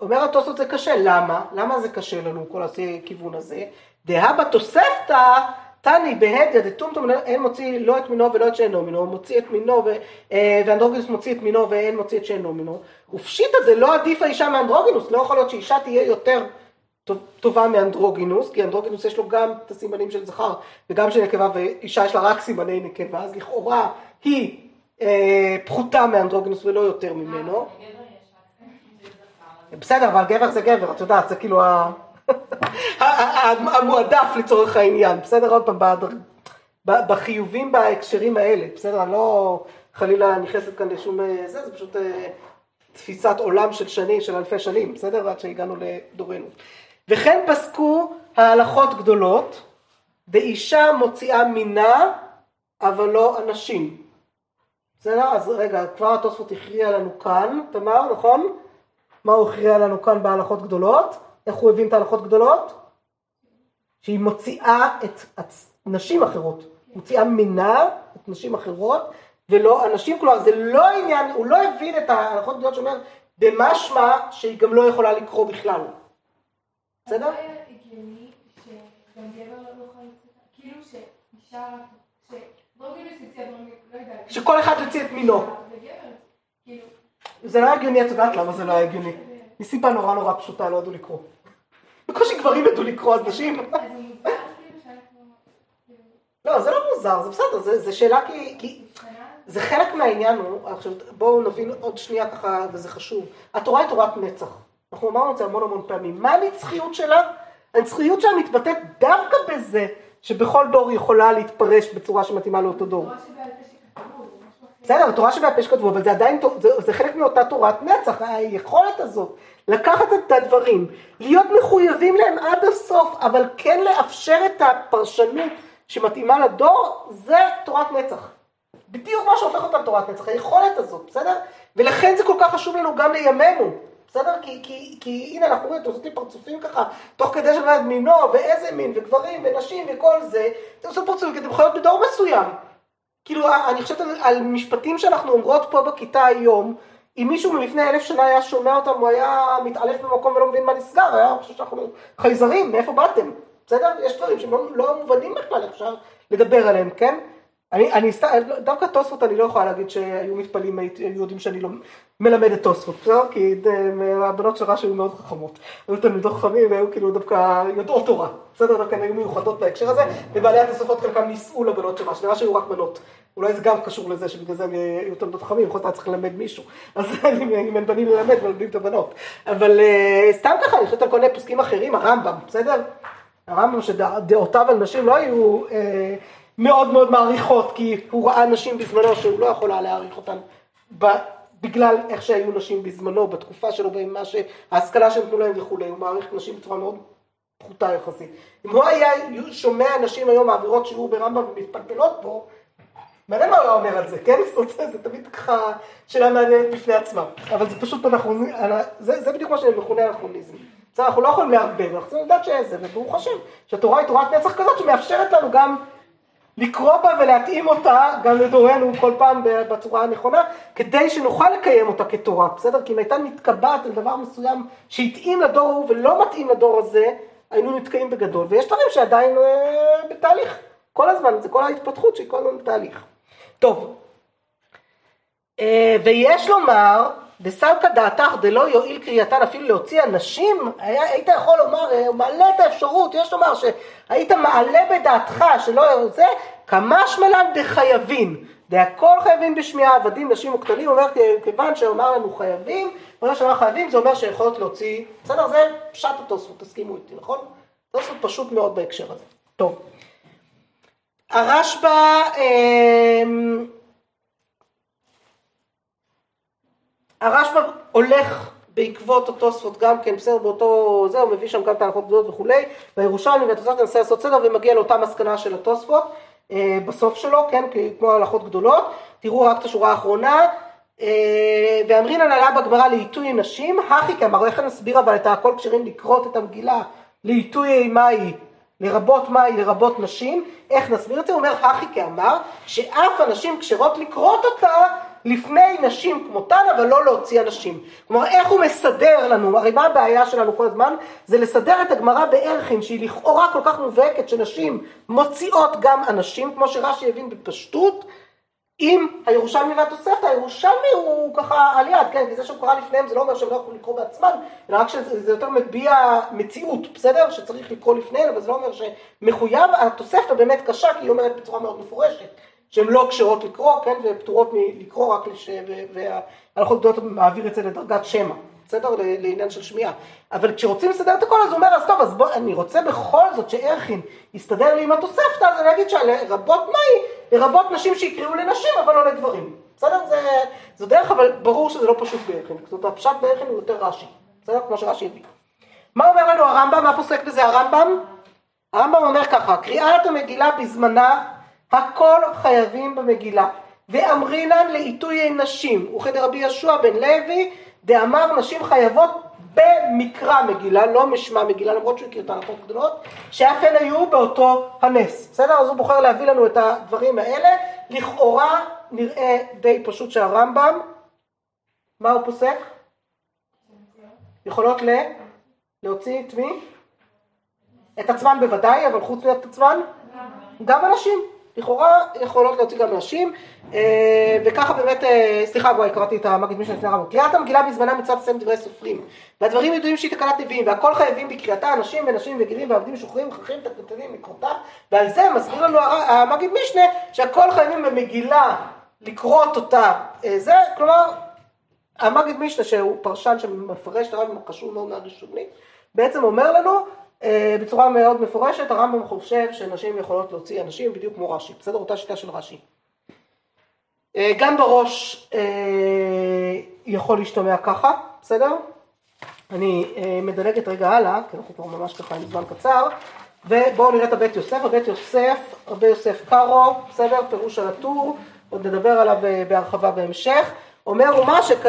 Speaker 1: אומר התוספות זה קשה, למה? למה זה קשה לנו כל הכיוון הזה? דהא בתוספתא תני בהדיא דטומטום אין מוציא לא את מינו ולא את שאינו מינו, מוציא את מינו ו- אה, ואנדרוגינוס מוציא את מינו ואין מוציא את שאינו מינו. ופשיטא זה לא עדיף האישה מאנדרוגינוס, לא יכול להיות שאישה תהיה יותר טוב- טובה מאנדרוגינוס, כי אנדרוגינוס יש לו גם את הסימנים של זכר וגם של נקבה, ואישה יש לה רק סימני נקבה, אז לכאורה היא אה, פחותה מאנדרוגינוס ולא יותר ממנו.
Speaker 3: גבר יש רק זה זכר.
Speaker 1: בסדר, אבל גבר זה גבר, את יודעת, זה כאילו המועדף לצורך העניין, בסדר? עוד פעם, בחיובים בהקשרים האלה, בסדר? לא חלילה נכנסת כאן לשום אה, זה, זה פשוט אה, תפיסת עולם של שנים, של אלפי שנים, בסדר? עד שהגענו לדורנו. וכן פסקו ההלכות גדולות, באישה מוציאה מינה, אבל לא אנשים. בסדר? אז רגע, כבר התוספות הכריע לנו כאן, תמר, נכון? מה הוא הכריע לנו כאן בהלכות גדולות? איך הוא הבין את ההלכות גדולות? שהיא מוציאה את הצ- נשים אחרות, מוציאה מינה את נשים אחרות ולא אנשים, כלומר זה לא עניין, הוא לא הבין את ההלכות גדולות שאומר במשמע שהיא גם לא יכולה לקרוא בכלל. בסדר?
Speaker 2: לא כאילו לא.
Speaker 1: שכל אחד יוציא את מינו. זה לא הגיוני, את יודעת למה זה לא היה הגיוני. מסיבה נורא נורא פשוטה, לא ידעו לקרוא. בקושי גברים ידעו לקרוא, אז נשים... לא, זה לא מוזר, זה בסדר, זה, זה שאלה כי, זה חלק מהעניין הוא, עכשיו בואו נבין עוד שנייה ככה, וזה חשוב. התורה היא תורת נצח. אנחנו אמרנו את זה המון המון פעמים. מה הנצחיות שלה? הנצחיות שלה מתבטאת דווקא בזה שבכל דור היא יכולה להתפרש בצורה שמתאימה לאותו דור.
Speaker 2: תורה שבעל פה שכתבו, זה משהו אחר.
Speaker 1: בסדר, התורה שבעל פה שכתבו, אבל זה עדיין, זה, זה חלק מאותה תורת נצח, היכולת הזאת, לקחת את הדברים, להיות מחויבים להם עד הסוף, אבל כן לאפשר את הפרשנות שמתאימה לדור, זה תורת נצח. בדיוק מה שהופך אותה לתורת נצח, היכולת הזאת, בסדר? ולכן זה כל כך חשוב לנו גם לימינו, בסדר? כי, כי, כי הנה אנחנו רואים, אתם עושים פרצופים ככה, תוך כדי שלמד מינו, ואיזה מין, וגברים, ונשים, וכל זה, אתם עושים פרצופים, כי אתם חיות בדור מסוים. כאילו, אני חושבת על, על משפטים שאנחנו אומרות פה בכיתה היום, אם מישהו מלפני אלף שנה היה שומע אותם, הוא היה מתעלף במקום ולא מבין מה נסגר, היה חושב שאנחנו חייזרים, מאיפה באתם? בסדר? יש דברים שהם לא, לא מובנים בכלל, אפשר לדבר עליהם, כן? אני, אני סתם, דווקא תוספות אני לא יכולה להגיד שהיו מתפלאים, היו יודעים שאני לא מלמדת תוספות, בסדר? כי אה, הבנות של רש"י היו מאוד חכמות. היו תלמידות חכמים והיו כאילו דווקא יודעות תורה. בסדר? דווקא הן היו מיוחדות בהקשר הזה, ובעלי התוספות חלקם נישאו לבנות של רש"י, לרש"י היו רק בנות. אולי זה גם קשור לזה שבגלל זה הם היו תלמידות חכמים, בכל זאת היה צריך ללמד מישהו. אז אם אין בנים ללמד, מלמדים את הבנות. אבל אה, סתם ככה, אני חושבת על כל מיני פוסקים אחרים, הרמב"ם, בסדר? הרמב"ם שדעותיו על נשים לא היו אה, מאוד מאוד מעריכות, כי הוא ראה נשים בזמנו שהוא לא יכול היה להעריך אותן בגלל איך שהיו נשים בזמנו, בתקופה שלו, במה שההשכלה שנתנו להם וכולי, הוא מעריך נשים בצורה מאוד פחותה יחסית. אם הוא היה שומע נשים היום מעבירות שיעור ברמב"ם ומתפלפלות בו, מעניין מה הוא היה אומר על זה, כן? זאת אומרת, זה תמיד ככה שאלה מעניינת בפני עצמה. אבל זה פשוט אנכרוניזם, זה, זה בדיוק מה שמכונה אנכרוניזם. אנחנו לא יכולים לערבב, אנחנו צריכים לדעת שזה, וברוך השם, שהתורה היא תורת נצח כזאת שמאפשרת לנו גם לקרוא בה ולהתאים אותה גם לדורנו כל פעם בצורה הנכונה, כדי שנוכל לקיים אותה כתורה, בסדר? כי אם הייתה מתקבעת על דבר מסוים שהתאים לדור ההוא ולא מתאים לדור הזה, היינו נתקעים בגדול. ויש דברים שעדיין אה, בתהליך, כל הזמן, זה כל ההתפתחות שהיא כל הזמן בתהליך. טוב, אה, ויש לומר, דסלקא דעתך דלא יועיל קריאתן אפילו להוציא אנשים, היה, היית יכול לומר, אה, מעלה את האפשרות, יש לומר שהיית מעלה בדעתך שלא זה, כמשמע שמלן דחייבין, דהכל חייבים בשמיעה, עבדים, נשים וקטנים, אומר כיוון שאומר לנו חייבים, ברגע שאומר חייבים זה אומר שיכולות להוציא, בסדר, זה פשט התוספות, תסכימו איתי, נכון? תוספות פשוט מאוד בהקשר הזה. טוב. הרשב"א, הרשב"א הולך בעקבות התוספות גם כן, בסדר, באותו זה, הוא מביא שם גם את ההלכות גדולות וכולי, והירושלמי והתוספות ננסה לעשות סדר ומגיע לאותה מסקנה של התוספות אה, בסוף שלו, כן, כמו הלכות גדולות, תראו רק את השורה האחרונה, אה, ואמרינן עלה בגמרא לעיתוי נשים, הכי כאמר, איך נסביר אבל את הכל כשרים לקרות את המגילה לעיתוי מהי, לרבות מהי, לרבות נשים, איך נסביר את זה? הוא אומר הכי כאמר, שאף הנשים כשרות לקרות אותה לפני נשים כמותן, אבל לא להוציא אנשים. כלומר, איך הוא מסדר לנו, הרי מה הבעיה שלנו כל הזמן? זה לסדר את הגמרא בערכין, שהיא לכאורה כל כך מובהקת, שנשים מוציאות גם אנשים, כמו שרש"י הבין בפשטות, עם הירושלמי והתוספתא, הירושלמי הוא ככה על יד, כן, כי זה שהוא קרא לפניהם זה לא אומר שהם לא יכולים לקרוא בעצמם, אלא רק שזה יותר מביע מציאות, בסדר? שצריך לקרוא לפניהם, אבל זה לא אומר שמחויב, התוספתא באמת קשה, כי היא אומרת בצורה מאוד מפורשת. שהן לא כשרות לקרוא, כן, ופטורות מלקרוא רק לש... וההלכות גדולות מעביר את זה לדרגת שמע, בסדר? לעניין של שמיעה. אבל כשרוצים לסדר את הכל, אז הוא אומר, אז טוב, אז בוא, אני רוצה בכל זאת שערכין יסתדר לי עם התוספתא, אז אני אגיד שלרבות מהי, לרבות נשים שיקראו לנשים, אבל לא לגברים. בסדר? זה, זו דרך, אבל ברור שזה לא פשוט בערכין. זאת הפשט בערכין הוא יותר רש"י. בסדר? כמו שרש"י הביא. מה אומר לנו הרמב"ם? מה פוסק בזה הרמב"ם? הרמב"ם אומר ככה, קריאת המגילה בזמנה הכל חייבים במגילה. ואמרינן לעיתוי נשים, וכדי רבי יהושע בן לוי, דאמר נשים חייבות במקרא מגילה, לא משמע מגילה, למרות שהוא הכיר את ההלכות הגדולות, שאף הן היו באותו הנס. בסדר? אז הוא בוחר להביא לנו את הדברים האלה. לכאורה נראה די פשוט שהרמב"ם, מה הוא פוסק? יכולות ל... להוציא את מי? את עצמן בוודאי, אבל חוץ מאת עצמן? גם אנשים. לכאורה יכולות להוציא גם נשים, אה, וככה באמת, אה, סליחה וואי, קראתי את המגיד משנה לפני הרמב"ם, קריאת המגילה בזמנה מצד לסיים דברי סופרים, והדברים ידועים שהיא תקנת נביאים, והכל חייבים בקריאתה, אנשים ונשים וגרים ועבדים שוחרים וחכים תקנתנים לקרותה, ועל זה מסביר לנו המגיד משנה שהכל חייבים במגילה לקרות אותה, אה, זה, כלומר, המגיד משנה שהוא פרשן שמפרש את הרמב"ם חשוב מאוד מהראשונים, בעצם אומר לנו בצורה מאוד מפורשת, הרמב"ם חושב שנשים יכולות להוציא אנשים בדיוק כמו רש"י, בסדר? אותה שיטה של רש"י. אה, גם בראש אה, יכול להשתמע ככה, בסדר? אני מדלגת רגע הלאה, כי אנחנו כבר ממש ככה עם זמן קצר, ובואו נראה את הבית יוסף, הבית יוסף, רבי יוסף קארו, בסדר? פירוש על הטור, עוד נדבר עליו בהרחבה בהמשך. אומר ומה, שכ...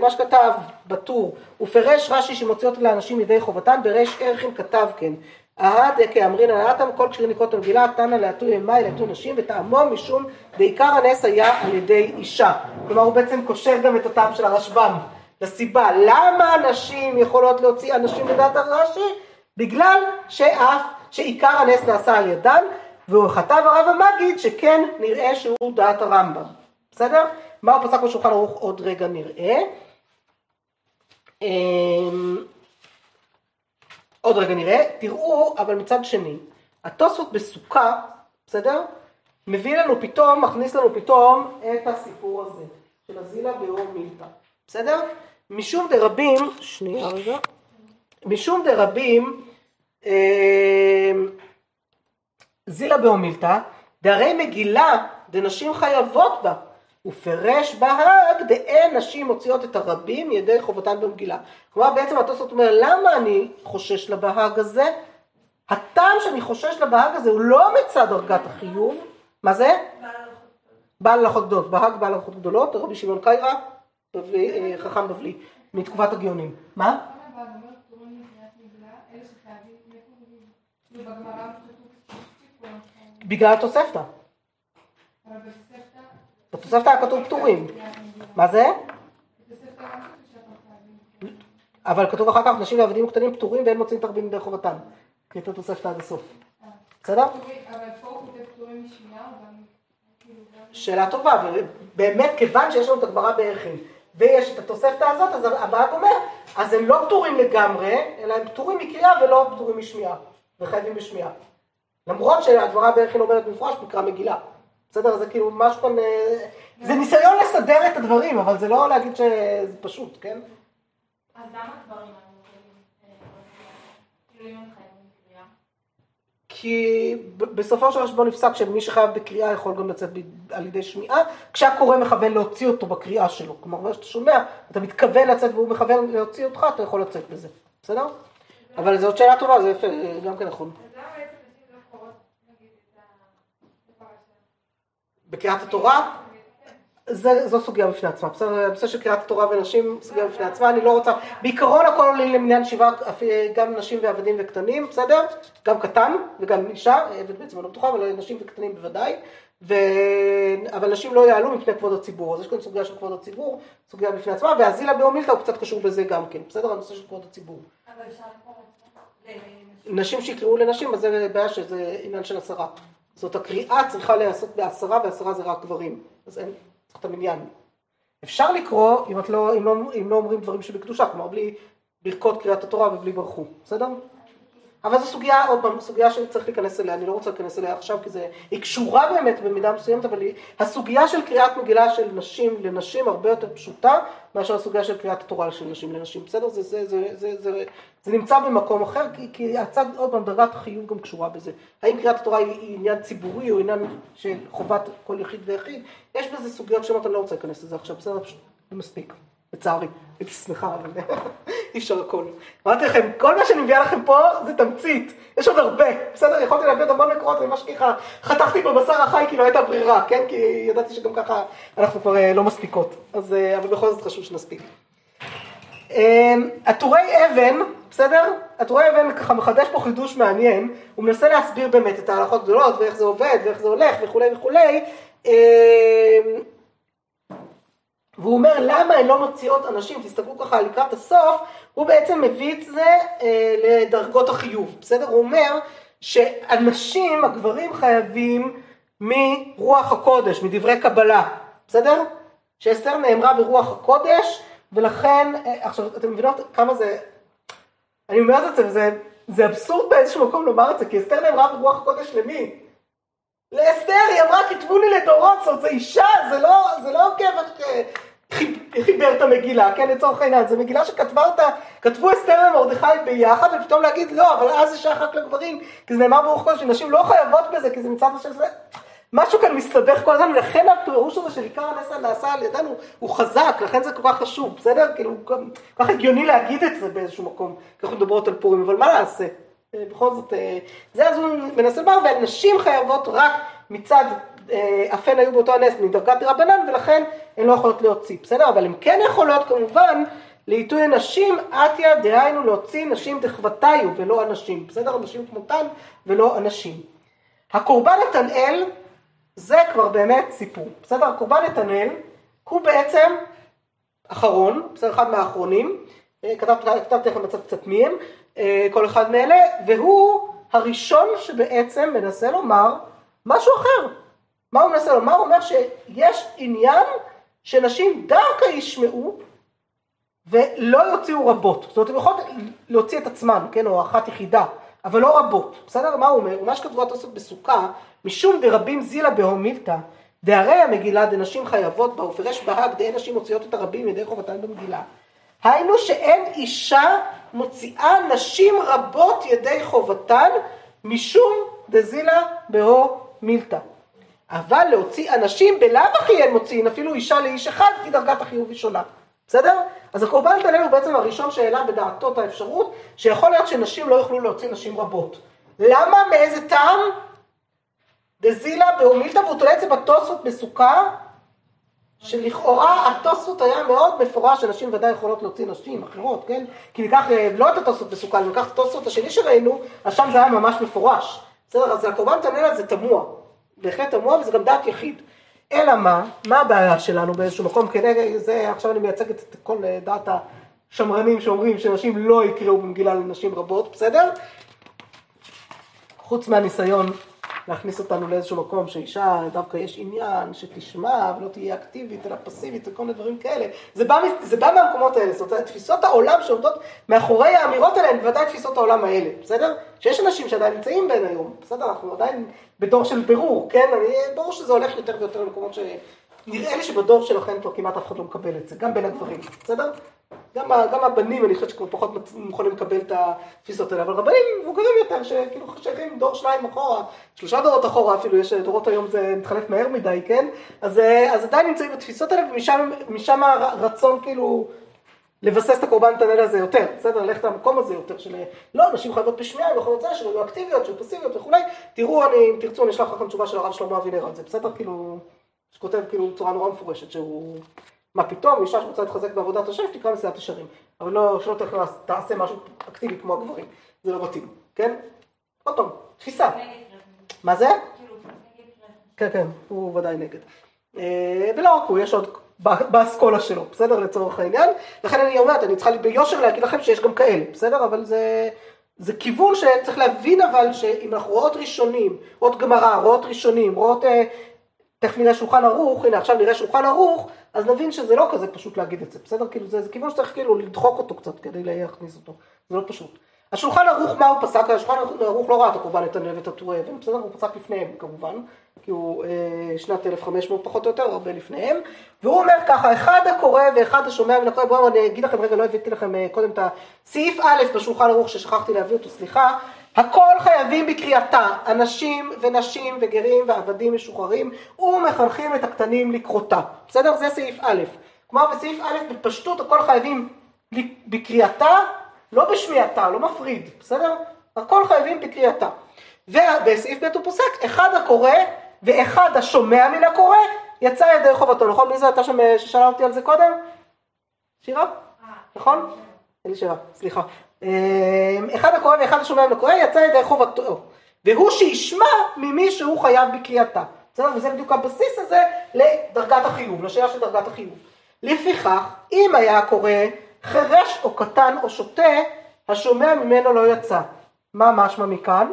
Speaker 1: מה שכתב בטור, ופרש רש"י שמוציא אותם לאנשים ידי חובתן, בריש ערכין כתב כן. אהד כאמרינא נתן כל כשרים לקרוא את המגילה, תנא להטוי אמי להטוי נשים, וטעמו משום בעיקר הנס היה על ידי אישה. כלומר הוא בעצם קושר גם את הטעם של הרשב"ם לסיבה למה נשים יכולות להוציא אנשים לדעת הרש"י? בגלל שאף שעיקר הנס נעשה על ידן, וכתב הרב המגיד שכן נראה שהוא דעת הרמב"ם, בסדר? מה הוא פסק בשולחן ערוך עוד רגע נראה. אמ, עוד רגע נראה, תראו, אבל מצד שני, התוספות בסוכה, בסדר? מביא לנו פתאום, מכניס לנו פתאום את הסיפור הזה, של הזילה באור מילתא, בסדר? משום דרבים, שנייה רגע, משום דרבים, אה, זילה באור מילתא, דהרי מגילה דנשים חייבות בה, ופרש בהאג דאין נשים מוציאות את הרבים ידי חובתן במגילה. כלומר בעצם התוספות אומר למה אני חושש לבהאג הזה? הטעם שאני חושש לבהאג הזה הוא לא מצד דרגת החיוב, מה זה? בעל הלכות גדולות, בהאג בעל הלכות גדולות, רבי שמעון קיירא, אה, חכם בבלי, מתקופת הגאונים. מה? בגלל התוספתא. בתוספתא היה כתוב פטורים. מה זה? אבל כתוב אחר כך נשים ועבדים קטנים פטורים ואין מוצאים את הרבים ידי חובתם. קריא את התוספתא עד הסוף. בסדר?
Speaker 2: אבל פה הוא כותב פטורים גם...
Speaker 1: שאלה טובה, ובאמת כיוון שיש לנו את הגמרא בערכין ויש את התוספתא הזאת, אז הבעיה אומר, אז הם לא פטורים לגמרי, אלא הם פטורים מקריאה ולא פטורים משמיעה, וחייבים בשמיעה. למרות שהגמרא בערכין אומרת במפורש מקרא מגילה. בסדר? זה כאילו משהו כאן, אה, זה ניסיון לסדר את הדברים, אבל זה לא להגיד שזה פשוט, כן?
Speaker 3: אז למה דברים האלה יכולים, אה, כאילו?
Speaker 1: כי בסופו של חשבון נפסק שמי שחייב בקריאה יכול גם לצאת על ידי שמיעה, כשהקורא מכוון להוציא אותו בקריאה שלו. כלומר, מה שאתה שומע, אתה מתכוון לצאת והוא מכוון להוציא אותך, אתה יכול לצאת בזה. בסדר? אבל זו עוד שאלה טובה, זה יפה, גם כן נכון.
Speaker 2: אז למה בעצם נשים לא קוראות, נגיד, את ה- את הפרשה?
Speaker 1: בקריאת התורה, זה, זו סוגיה בפני עצמה. בסדר, הנושא של קריאת התורה ונשים, סוגיה בפני עצמה, אני לא רוצה, בעיקרון הכל עולים למניין שבעה, אף- גם נשים ועבדים וקטנים, בסדר? גם קטן וגם אישה, עבד בעצם לא בטוחה, אבל נשים וקטנים בוודאי. ו... אבל נשים לא יעלו מפני כבוד הציבור, אז יש כאן סוגיה של כבוד הציבור, סוגיה בפני עצמה, והזילה באומילתא הוא קצת קשור בזה גם כן, בסדר? הנושא של כבוד הציבור.
Speaker 3: אבל אפשר לקרוא.
Speaker 1: נשים שיקראו לנשים, אז זה בעיה שזה עניין של עשרה. זאת הקריאה צריכה להיעשות בעשרה, ועשרה זה רק גברים. אז אין, צריך את המניין. אפשר לקרוא אם, לא, אם, לא, אם לא אומרים דברים שבקדושה, כלומר בלי ברכות קריאת התורה ובלי ברכו, בסדר? אבל זו סוגיה, עוד פעם, סוגיה שצריך להיכנס אליה, אני לא רוצה להיכנס אליה עכשיו, כי זה, היא קשורה באמת במידה מסוימת, אבל היא, הסוגיה של קריאת מגילה של נשים לנשים הרבה יותר פשוטה, מאשר הסוגיה של קריאת התורה של נשים לנשים, בסדר? זה, זה, זה, זה, זה, זה נמצא במקום אחר, כי, כי הצד, עוד פעם, דרגת החיוב גם קשורה בזה. האם קריאת התורה היא, היא עניין ציבורי או עניין של חובת כל יחיד ויחיד? יש בזה סוגיות שונות, אני לא רוצה להיכנס לזה עכשיו, בסדר? פשוט, זה מספיק. לצערי, הייתי שמחה, אבל אי אפשר הכל. אמרתי לכם, כל מה שאני מביאה לכם פה זה תמצית, יש עוד הרבה, בסדר? יכולתי להביא עוד המון מקורות, אני ממש ככה חתכתי בבשר החי כי לא הייתה ברירה, כן? כי ידעתי שגם ככה אנחנו כבר אה, לא מספיקות, אז, אה, אבל בכל זאת חשוב שנספיק. עטורי אבן, בסדר? עטורי אבן ככה מחדש פה חידוש מעניין, הוא מנסה להסביר באמת את ההלכות גדולות ואיך זה עובד ואיך זה הולך וכולי וכולי. והוא אומר למה הן לא מוציאות אנשים, תסתכלו ככה לקראת הסוף, הוא בעצם מביא את זה אה, לדרגות החיוב, בסדר? הוא אומר שאנשים, הגברים חייבים מרוח הקודש, מדברי קבלה, בסדר? שאסתר נאמרה ברוח הקודש, ולכן, אה, עכשיו אתם מבינות כמה זה, אני אומרת את זה, וזה זה אבסורד באיזשהו מקום לומר את זה, כי אסתר נאמרה ברוח הקודש למי? לאסתר, היא אמרה, כתבו לי לדורות, זאת אומרת, זה אישה, זה לא, זה לא גבר שחיבר את המגילה, כן, לצורך העניין, זו מגילה שכתבה אותה, כתבו אסתר ומרדכי ביחד, ופתאום להגיד, לא, אבל אז זה שייך רק לגברים, כי זה נאמר ברוך קודש, שנשים לא חייבות בזה, כי זה מצד השם זה... משהו כאן מסתבך כל הזמן, ולכן הפירוש הזה של עיקר הנס נעשה על ידינו הוא חזק, לכן זה כל כך חשוב, בסדר? כאילו, כל כך הגיוני להגיד את זה באיזשהו מקום, כי אנחנו מדברות על פורים, אבל מה נעשה? בכל זאת, זה אז הוא מנסה לומר, והנשים חייבות רק מצד, אף הן היו באותו הנס מדרגת רבנן, ולכן הן לא יכולות להוציא, בסדר? אבל הן כן יכולות כמובן לעיתוי הנשים, עטיה דהיינו להוציא נשים דחבתיו ולא אנשים, בסדר? נשים כמותן ולא אנשים. הקורבן נתנאל זה כבר באמת סיפור, בסדר? הקורבן נתנאל הוא בעצם אחרון, בסדר? אחד מהאחרונים, כתבתי, כתבתי לכם בצד קצת מי הם, כל אחד מאלה, והוא הראשון שבעצם מנסה לומר משהו אחר. מה הוא מנסה לומר? הוא אומר שיש עניין שנשים דווקא ישמעו ולא יוציאו רבות. זאת אומרת, הן יכולות להוציא את עצמן, כן, או אחת יחידה, אבל לא רבות. בסדר? מה הוא אומר? מה שכתבו התוספות בסוכה, משום דרבים זילה בהומילתא, דהרי המגילה דנשים חייבות בה, ופרש בהג דהי נשים מוציאות את הרבים ידי חובתן במגילה. היינו שאין אישה מוציאה נשים רבות ידי חובתן, משום דזילה בהו מילתא. אבל להוציא אנשים בלאו הכי אין מוציאים, אפילו אישה לאיש אחד, כי דרגת החיוב היא שונה. בסדר? אז הקורבן תעלה הוא בעצם הראשון שהעלה בדעתו את האפשרות, שיכול להיות שנשים לא יוכלו להוציא נשים רבות. למה? מאיזה טעם? דזילה בהומילתא, והוא תולה את זה בתוספות בסוכה, שלכאורה התוספות היה מאוד מפורש, שנשים ודאי יכולות להוציא נשים אחרות, כן? כי ניקח אה, לא את התוספות בסוכה, ניקח את התוספות השני שראינו, אז שם זה היה ממש מפורש. בסדר? אז הקורבן תענה זה תמוה. בהחלט תמוה וזה גם דעת יחיד. אלא מה? מה הבעיה שלנו באיזשהו מקום? כנגד זה, עכשיו אני מייצגת את כל אה, דעת השמרנים שאומרים שנשים לא יקראו במגילה לנשים רבות, בסדר? חוץ מהניסיון להכניס אותנו לאיזשהו מקום שאישה דווקא יש עניין שתשמע ולא תהיה אקטיבית אלא פסיבית וכל מיני דברים כאלה. זה בא, זה בא מהמקומות האלה, זאת אומרת תפיסות העולם שעומדות מאחורי האמירות האלה הן בוודאי תפיסות העולם האלה, בסדר? שיש אנשים שעדיין נמצאים בין היום, בסדר? אנחנו עדיין בדור של בירור, כן? אני, ברור שזה הולך יותר ויותר למקומות ש... נראה לי שבדור שלכם כבר כמעט אף אחד לא מקבל את זה, גם בין הגברים, בסדר? גם, גם הבנים, אני חושבת שכבר פחות יכולים לקבל את התפיסות האלה, אבל רבנים מבוגרים יותר, שכאילו שייכים דור שניים אחורה, שלושה דורות אחורה אפילו, יש דורות היום זה מתחלף מהר מדי, כן? אז, אז עדיין נמצאים בתפיסות האלה, ומשם הרצון כאילו לבסס את הקורבן תנאל הזה יותר, בסדר? ללכת למקום הזה יותר של לא, נשים חייבות בשמיעה, הן יכולות זה, שהן אקטיביות, שהן פסיביות וכולי, תראו, אני, אם תרצו, אני אשלח לכם תשובה של הרב שלמה אבינר על זה, בסדר? כאילו, שכותב כאילו בצורה נורא מפורשת, שהוא... מה פתאום, אישה שרוצה להתחזק בעבודת השם, שתקרא מסילת ישרים. אבל לא, שלא תעשה משהו אקטיבי כמו הגברים. זה לא מתאים, כן? עוד פעם, תפיסה. מה זה? כן, כן, הוא ודאי נגד. אה, ולא רק הוא, יש עוד באסכולה שלו, בסדר? לצורך העניין. לכן אני אומרת, אני צריכה ביושר להגיד לכם שיש גם כאלה, בסדר? אבל זה... זה כיוון שצריך להבין אבל שאם אנחנו רואות ראשונים, רואות גמרא, רואות ראשונים, רואות אה, תכף נראה שולחן ערוך, הנה עכשיו נראה שולחן ערוך, אז נבין שזה לא כזה פשוט להגיד את זה, בסדר? כאילו זה, זה כיוון שצריך כאילו לדחוק אותו קצת כדי להכניס אותו, זה לא פשוט. השולחן ערוך, מה הוא פסק? השולחן ערוך לא ראה את הקורבן, את הנבט, הטועה, בסדר? הוא פסק לפניהם כמובן, כי הוא אה, שנת 1500 פחות או יותר, הרבה לפניהם, והוא אומר ככה, אחד הקורא ואחד השומע מן הקורא, בואו אני אגיד לכם רגע, לא הבאתי לכם אה, קודם את הסעיף א' בשולחן ערוך ששכחתי להביא אותו, סליחה, הכל חייבים בקריאתה, אנשים ונשים וגרים ועבדים משוחררים ומחנכים את הקטנים לקרותה. בסדר? זה סעיף א'. כלומר בסעיף א' בפשטות הכל חייבים בקריאתה, לא בשמיעתה, לא מפריד, בסדר? הכל חייבים בקריאתה. ובסעיף ב' הוא פוסק, אחד הקורא ואחד השומע מן הקורא יצא ידי חובתו, נכון? מי זה הייתה שם ששאלה אותי על זה קודם? שירה? אה. נכון? אלישבע, סליחה. אמ, אחד הקורא ואחד השומע מן הקורא יצא ידי חובתו, והוא שישמע ממי שהוא חייב בקריאתה. בסדר? וזה בדיוק הבסיס הזה לדרגת החיוב, לשאלה של דרגת החיוב. לפיכך, אם היה הקורא חירש או קטן או שוטה, השומע ממנו לא יצא. מה משמע מכאן?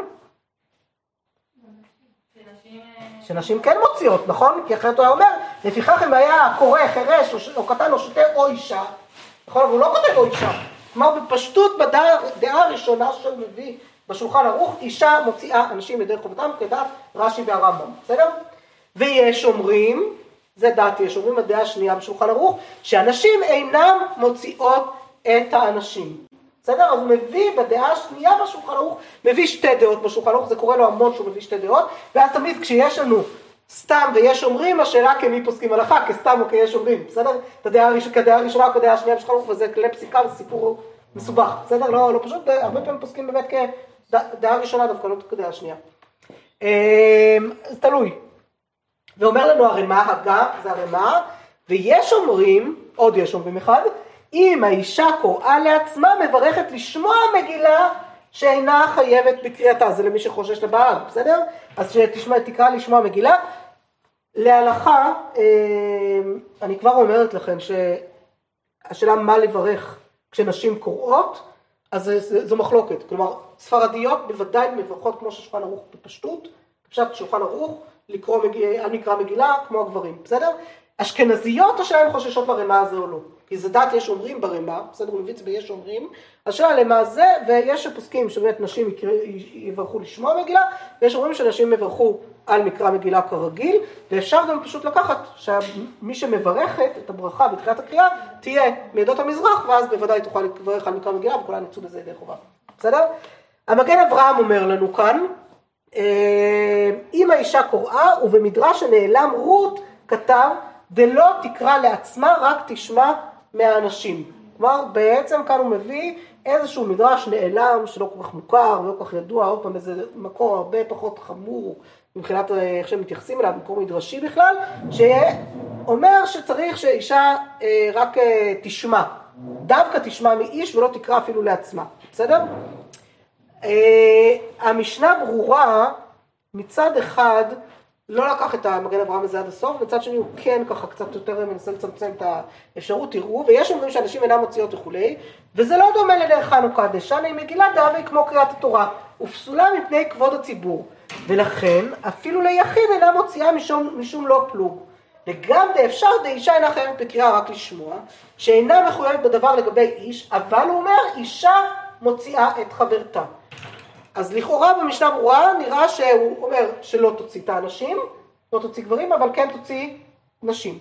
Speaker 1: שנשים כן מוציאות, נכון? כי אחרת הוא היה אומר, לפיכך אם היה קורא חירש או קטן או שוטה או אישה, נכון? אבל הוא לא כותב או אישה, כלומר בפשטות בדעה הראשונה שהוא מביא בשולחן ערוך, אישה מוציאה אנשים ידי חובתם כדעת רש"י והרמב"ם, בסדר? ויש אומרים, זה דעת יש אומרים הדעה השנייה בשולחן ערוך, שאנשים אינם מוציאות את האנשים. בסדר? אז הוא מביא בדעה השנייה בשולחן ערוך, מביא שתי דעות בשולחן ערוך, זה קורה לו המון שהוא מביא שתי דעות, ואז תמיד כשיש לנו סתם ויש אומרים, השאלה כמי פוסקים הלכה, כסתם או כיש אומרים, בסדר? את הדעה הראשונה או כדעה השנייה ערוך, וזה כלי פסיקה, זה סיפור מסובך, בסדר? לא, לא פשוט, הרבה פעמים פוסקים באמת כדעה ראשונה דווקא, לא כדעה שנייה. אמ, זה תלוי. ואומר לנו הרמ"א, הגה, זה הרמ"א, ויש אומרים, עוד יש אומרים אחד, אם האישה קוראה לעצמה מברכת לשמוע מגילה שאינה חייבת בקריאתה, זה למי שחושש לבעל, בסדר? אז שתשמע, תקרא לשמוע מגילה. להלכה, אמ, אני כבר אומרת לכם שהשאלה מה לברך כשנשים קוראות, אז זו מחלוקת. כלומר, ספרדיות בוודאי מברכות כמו ששולחן ערוך בפשטות, פשט שולחן ערוך, לקרוא מגיע, על מקרא מגילה כמו הגברים, בסדר? אשכנזיות השאלה אם חוששות לרמה הזה או לא. כי זה דת יש אומרים ברמה, בסדר, הוא מביא ביש אומרים, השאלה למה זה, ויש שפוסקים שבאמת נשים. יברכו לשמוע מגילה, ויש אומרים שנשים יברכו על מקרא מגילה כרגיל, ואפשר גם פשוט לקחת שמי שמברכת את הברכה בתחילת הקריאה, תהיה מעדות המזרח, ואז בוודאי תוכל לברך על מקרא מגילה וכולם יצאו בזה ידי חובה, בסדר? המגן אברהם אומר לנו כאן, אה, אם האישה קוראה ובמדרש שנעלם רות כתב דלא תקרא לעצמה רק תשמע מהאנשים. כלומר בעצם כאן הוא מביא איזשהו מדרש נעלם שלא כל כך מוכר ולא כל כך ידוע, עוד פעם איזה מקור הרבה פחות חמור מבחינת אה, איך שהם מתייחסים אליו, מקור מדרשי בכלל, שאומר שצריך שאישה אה, רק תשמע, דווקא תשמע מאיש ולא תקרא אפילו לעצמה, בסדר? המשנה ברורה מצד אחד לא לקח את המגן אברהם הזה עד הסוף, מצד שני הוא כן ככה קצת יותר מנסה לצמצם את האפשרות, תראו, ויש אומרים שאנשים אינם מוציאות וכולי, וזה לא דומה לדרך חנוכה דשנה היא מגילה דאבי כמו קריאת התורה, ופסולה מפני כבוד הציבור, ולכן אפילו ליחיד אינה מוציאה משום, משום לא פלוג. וגם דאפשר דאישה אינה חייבת בקריאה רק לשמוע, שאינה מחויבת בדבר לגבי איש, אבל הוא אומר אישה מוציאה את חברתה. אז לכאורה במשנה ברורה נראה שהוא אומר שלא תוציא את האנשים, לא תוציא גברים, אבל כן תוציא נשים.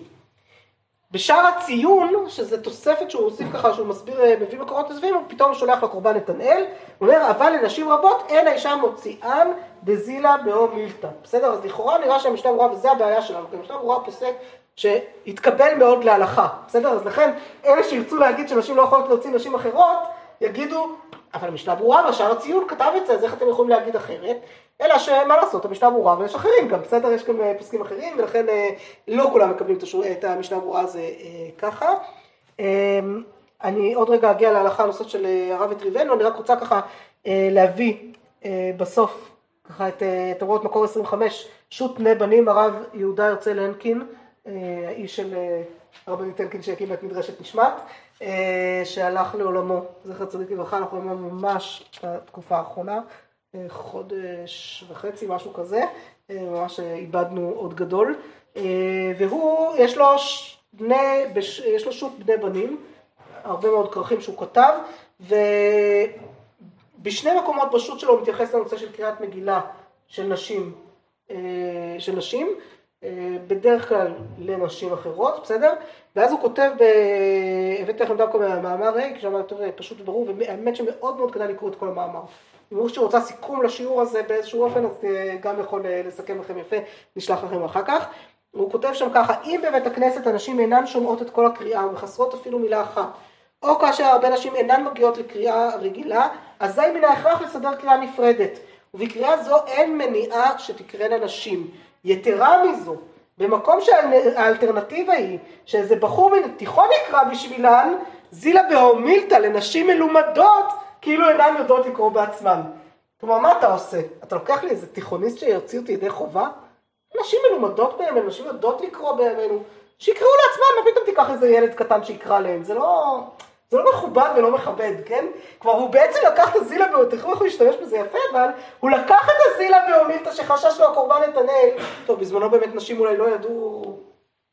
Speaker 1: בשאר הציון, שזה תוספת שהוא הוסיף ככה, שהוא מסביר, אה, מביא מקורות נוספים, הוא פתאום שולח לקורבן נתנאל, הוא אומר, אבל לנשים רבות אין האישה מוציאן דזילה באו מילתא. בסדר? אז לכאורה נראה שהמשנה ברורה, וזה הבעיה שלנו, כי המשנה ברורה פוסק שהתקבל מאוד להלכה, בסדר? אז לכן, אלה שירצו להגיד שנשים לא יכולות להוציא נשים אחרות, יגידו, אבל המשנה ברורה והשאר הציון כתב את זה, אז איך אתם יכולים להגיד אחרת? אלא שמה לעשות, המשנה ברורה ויש אחרים גם, בסדר? יש גם אה, פוסקים אחרים, ולכן אה, לא כולם מקבלים את המשנה ברורה הזה אה, ככה. אני עוד רגע אגיע להלכה הנושאת של הרב וטריבנו, אני רק רוצה ככה להביא בסוף ככה את, את הוראות מקור 25, שו"ת בני בנים, הרב יהודה הרצל הנקין, האיש של הרבנית הנקין שהקים את מדרשת נשמת. אה, שהלך לעולמו, זכר צדיק לברכה, אנחנו רואים ממש בתקופה האחרונה, אה, חודש וחצי, משהו כזה, אה, ממש איבדנו עוד גדול, והוא, יש לו, בני, יש לו שו"ת בני בנים, הרבה מאוד כרכים שהוא כתב, ובשני מקומות בשו"ת שלו הוא מתייחס לנושא של קריאת מגילה של נשים, של נשים, בדרך כלל לנשים אחרות, בסדר? ואז הוא כותב, ב... הבאתי לכם דווקא מהמאמר ריק, שם יותר פשוט וברור, והאמת שמאוד מאוד כדאי לקרוא את כל המאמר. אם מישהו רוצה סיכום לשיעור הזה באיזשהו אופן, אז אה, גם יכול אה, לסכם לכם יפה, נשלח לכם אחר כך. הוא כותב שם ככה, אם בבית הכנסת הנשים אינן שומעות את כל הקריאה ומחסרות אפילו מילה אחת, או כאשר הרבה נשים אינן מגיעות לקריאה רגילה, אזי מן ההכרח לסדר קריאה נפרדת. ובקריאה זו אין מניעה שתקראנה נשים. יתרה מזו, במקום שהאלטרנטיבה היא שאיזה בחור מן התיכון יקרא בשבילן, זילה בהומילתא לנשים מלומדות כאילו אינן יודעות לקרוא בעצמן. כלומר, מה אתה עושה? אתה לוקח לי איזה תיכוניסט שיוציא אותי ידי חובה? נשים מלומדות בימינו, נשים יודעות לקרוא בימינו, שיקראו לעצמם, מה פתאום תיקח איזה ילד קטן שיקרא להם? זה לא... זה לא מכובד ולא מכבד, כן? כבר הוא בעצם לקח את באומיתא, תראו איך הוא השתמש בזה יפה, אבל הוא לקח את הזילה באומיתא שחשש לו הקורבן נתנאל, טוב, בזמנו באמת נשים אולי לא ידעו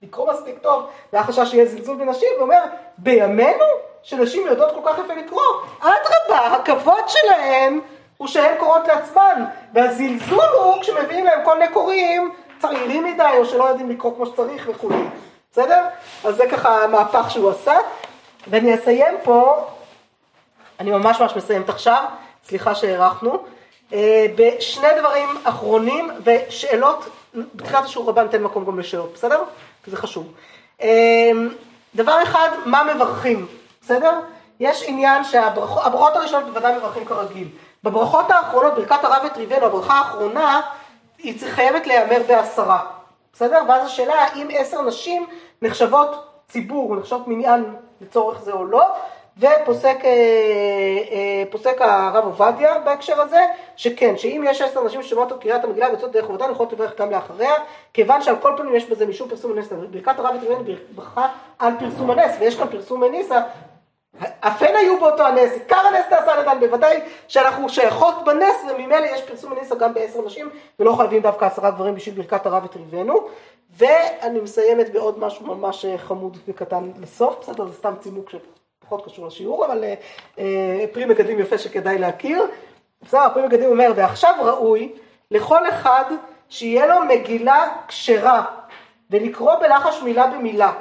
Speaker 1: לקרוא מספיק טוב, והיה חשש שיהיה זלזול בנשים, ואומר, בימינו, שנשים יודעות כל כך יפה לקרוא, אדרבה, הכבוד שלהן הוא שהן קוראות לעצמן, והזלזול הוא כשמביאים להם כל מיני קוראים צעירים מדי, או שלא יודעים לקרוא כמו שצריך וכולי, בסדר? אז זה ככה המהפך שהוא עשה. ואני אסיים פה, אני ממש ממש מסיימת עכשיו, סליחה שהארכנו, אה, בשני דברים אחרונים ושאלות, בתחילת השיעור הבא ניתן מקום גם לשאלות, בסדר? כי זה חשוב. אה, דבר אחד, מה מברכים, בסדר? יש עניין שהברכות הראשונות בוודאי מברכים כרגיל. בברכות האחרונות, ברכת הרב וטריבנו, הברכה האחרונה, היא חייבת להיאמר בעשרה, בסדר? ואז השאלה האם עשר נשים נחשבות ציבור, נחשבות מניין לצורך זה או לא, ופוסק אה, אה, הרב עובדיה בהקשר הזה, שכן, שאם יש עשר נשים ששומעות את קריאת המגילה ויוצאות דרך עבודה, יכולות לברך גם לאחריה, כיוון שעל כל פנים יש בזה משום פרסום הנס, ברכת הרב יתרמן ברכה על פרסום הנס, ויש כאן פרסום הניסה, אף הן היו באותו הנס, עיקר הנס נעשה על ידן, בוודאי שאנחנו שייכות בנס, וממילא יש פרסום הניסה גם בעשר נשים, ולא חייבים דווקא עשרה גברים בשביל ברכת הרב ותריבנו. ואני מסיימת בעוד משהו ממש אה, חמוד וקטן לסוף, בסדר, זה סתם צימוק שפחות קשור לשיעור, אבל אה, אה, פרי מגדים יפה שכדאי להכיר. בסדר, פרי מגדים אומר, ועכשיו ראוי לכל אחד שיהיה לו מגילה כשרה, ולקרוא בלחש מילה במילה.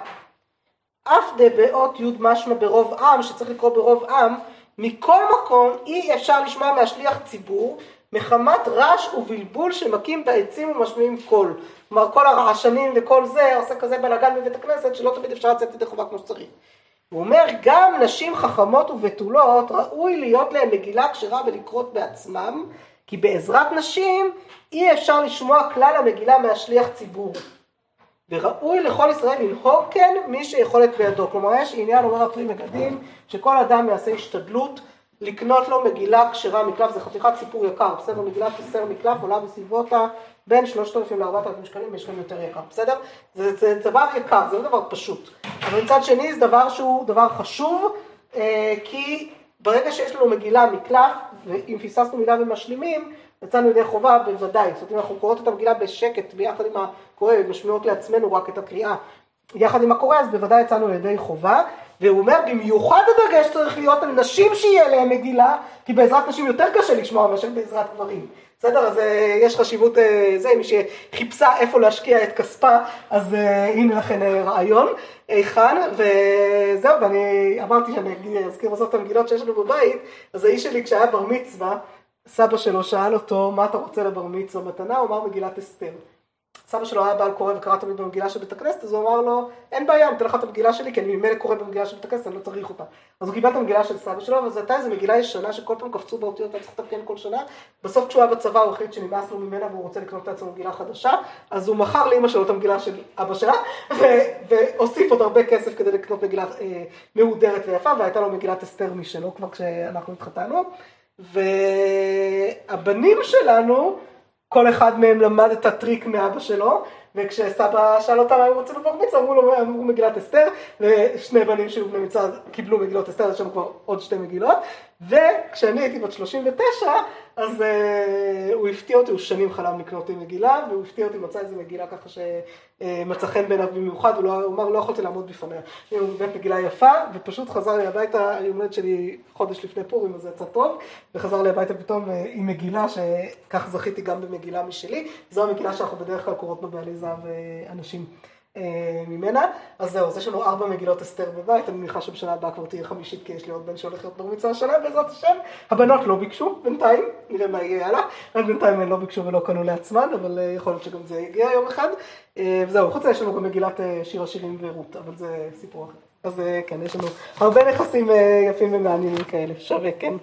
Speaker 1: אף דבעות י' משמע ברוב עם, שצריך לקרוא ברוב עם, מכל מקום אי אפשר לשמוע מהשליח ציבור, מחמת רעש ובלבול שמכים בעצים ומשמיעים קול. כלומר כל הרעשנים וכל זה עושה כזה בלאגן בבית הכנסת שלא תמיד אפשר לצאת ידי חובה כמו שצריך. הוא אומר גם נשים חכמות ובתולות ראוי להיות להן מגילה כשרה ולקרות בעצמם כי בעזרת נשים אי אפשר לשמוע כלל המגילה מהשליח ציבור. וראוי לכל ישראל לנהוג כן מי שיכולת בידו. כלומר יש עניין, אומר הפרי מגדים, שכל אדם יעשה השתדלות לקנות לו מגילה כשרה מקלף, זה חתיכת סיפור יקר, בסדר? מגילת אסתר מקלף עולה בסביבות ה... בין 3,000 ל-4,000 שקלים, יש גם יותר יקר, בסדר? זה, זה דבר יקר, זה לא דבר פשוט. אבל מצד שני זה דבר שהוא דבר חשוב, אה, כי ברגע שיש לנו מגילה מקלף, ואם פיססנו מילה ומשלימים, יצאנו ידי חובה בוודאי. זאת אומרת, אם אנחנו קוראות את המגילה בשקט, ביחד עם הקורא, משמיעות לעצמנו רק את הקריאה, יחד עם הקורא, אז בוודאי יצאנו ידי חובה. והוא אומר, במיוחד הדגש צריך להיות על נשים שיהיה להם מגילה, כי בעזרת נשים יותר קשה לשמוע מאשר בעזרת גברים. בסדר? אז אה, יש חשיבות, אה, זה, מי שחיפשה איפה להשקיע את כספה, אז אה, הנה לכן רעיון, היכן, וזהו, ואני אמרתי שאני אזכיר בסוף את המגילות שיש לנו בבית, אז האיש שלי כשהיה בר מצווה, סבא שלו שאל אותו, מה אתה רוצה לבר מצווה מתנה? הוא אמר מגילת אסתר. סבא שלו היה בעל קורא וקרא תמיד במגילה של בית הכנסת, אז הוא אמר לו, אין בעיה, אני אתן לך את המגילה שלי, כי אני ממילא קורא במגילה של בית הכנסת, אני לא צריך אותה. אז הוא קיבל את המגילה של סבא שלו, אבל זו הייתה איזו מגילה ישנה שכל פעם קפצו באותיות, היה צריך לתקן כל שנה. בסוף כשהוא היה בצבא הוא החליט שנמאס לו ממנה והוא רוצה לקנות לעצמו מגילה חדשה, אז הוא מכר לאמא שלו את המגילה של אבא שלה, והוסיף עוד הרבה כסף כדי לקנות מגילה אה, מהודרת ויפה, והייתה לו מגילת אסתר משלו כבר כשאנחנו התחתנו. והבנים שלנו, כל אחד מהם למד את הטריק מאבא שלו, וכשסבא שאל אותם מה הם רוצים לבר מצווה, אמרו לו, אמרו מגילת אסתר, ושני בנים שהיו בני מצווה קיבלו מגילות אסתר, יש שם כבר עוד שתי מגילות, וכשאני הייתי בת 39, אז uh, הוא הפתיע אותי, הוא שנים חלם לקנות לי מגילה, והוא הפתיע אותי, מצא איזה מגילה ככה שמצא חן בעיניו במיוחד, הוא, לא, הוא אמר, לא יכולתי לעמוד בפניה. הוא באמת מגילה יפה, ופשוט חזר לי הביתה, היום הולדת שלי חודש לפני פורים, אז זה יצא טוב, וחזר לי הביתה פתאום אה, עם מגילה, שכך זכיתי גם במגילה משלי. זו המגילה שאנחנו בדרך כלל קוראות בה בעלי זהב אה, אנשים. אה, ממנה. אז זהו, אז יש לנו ארבע מגילות אסתר בבית, אני מניחה שבשנה הבאה כבר תהיה חמישית, כי יש לי עוד בן שהולך להיות בר מצווה השנה, בעזרת השם. הבנות לא ביקשו בינתיים, נראה מה יהיה הלאה. רק בינתיים הן לא ביקשו ולא קנו לעצמן, אבל אה, יכול להיות שגם זה יגיע יום אחד. אה, וזהו, חוץ מזה יש לנו גם מגילת שיר השירים ורות, אבל זה סיפור אחר. אז כן, יש לנו הרבה נכסים יפים ומעניינים כאלה, שווה, כן.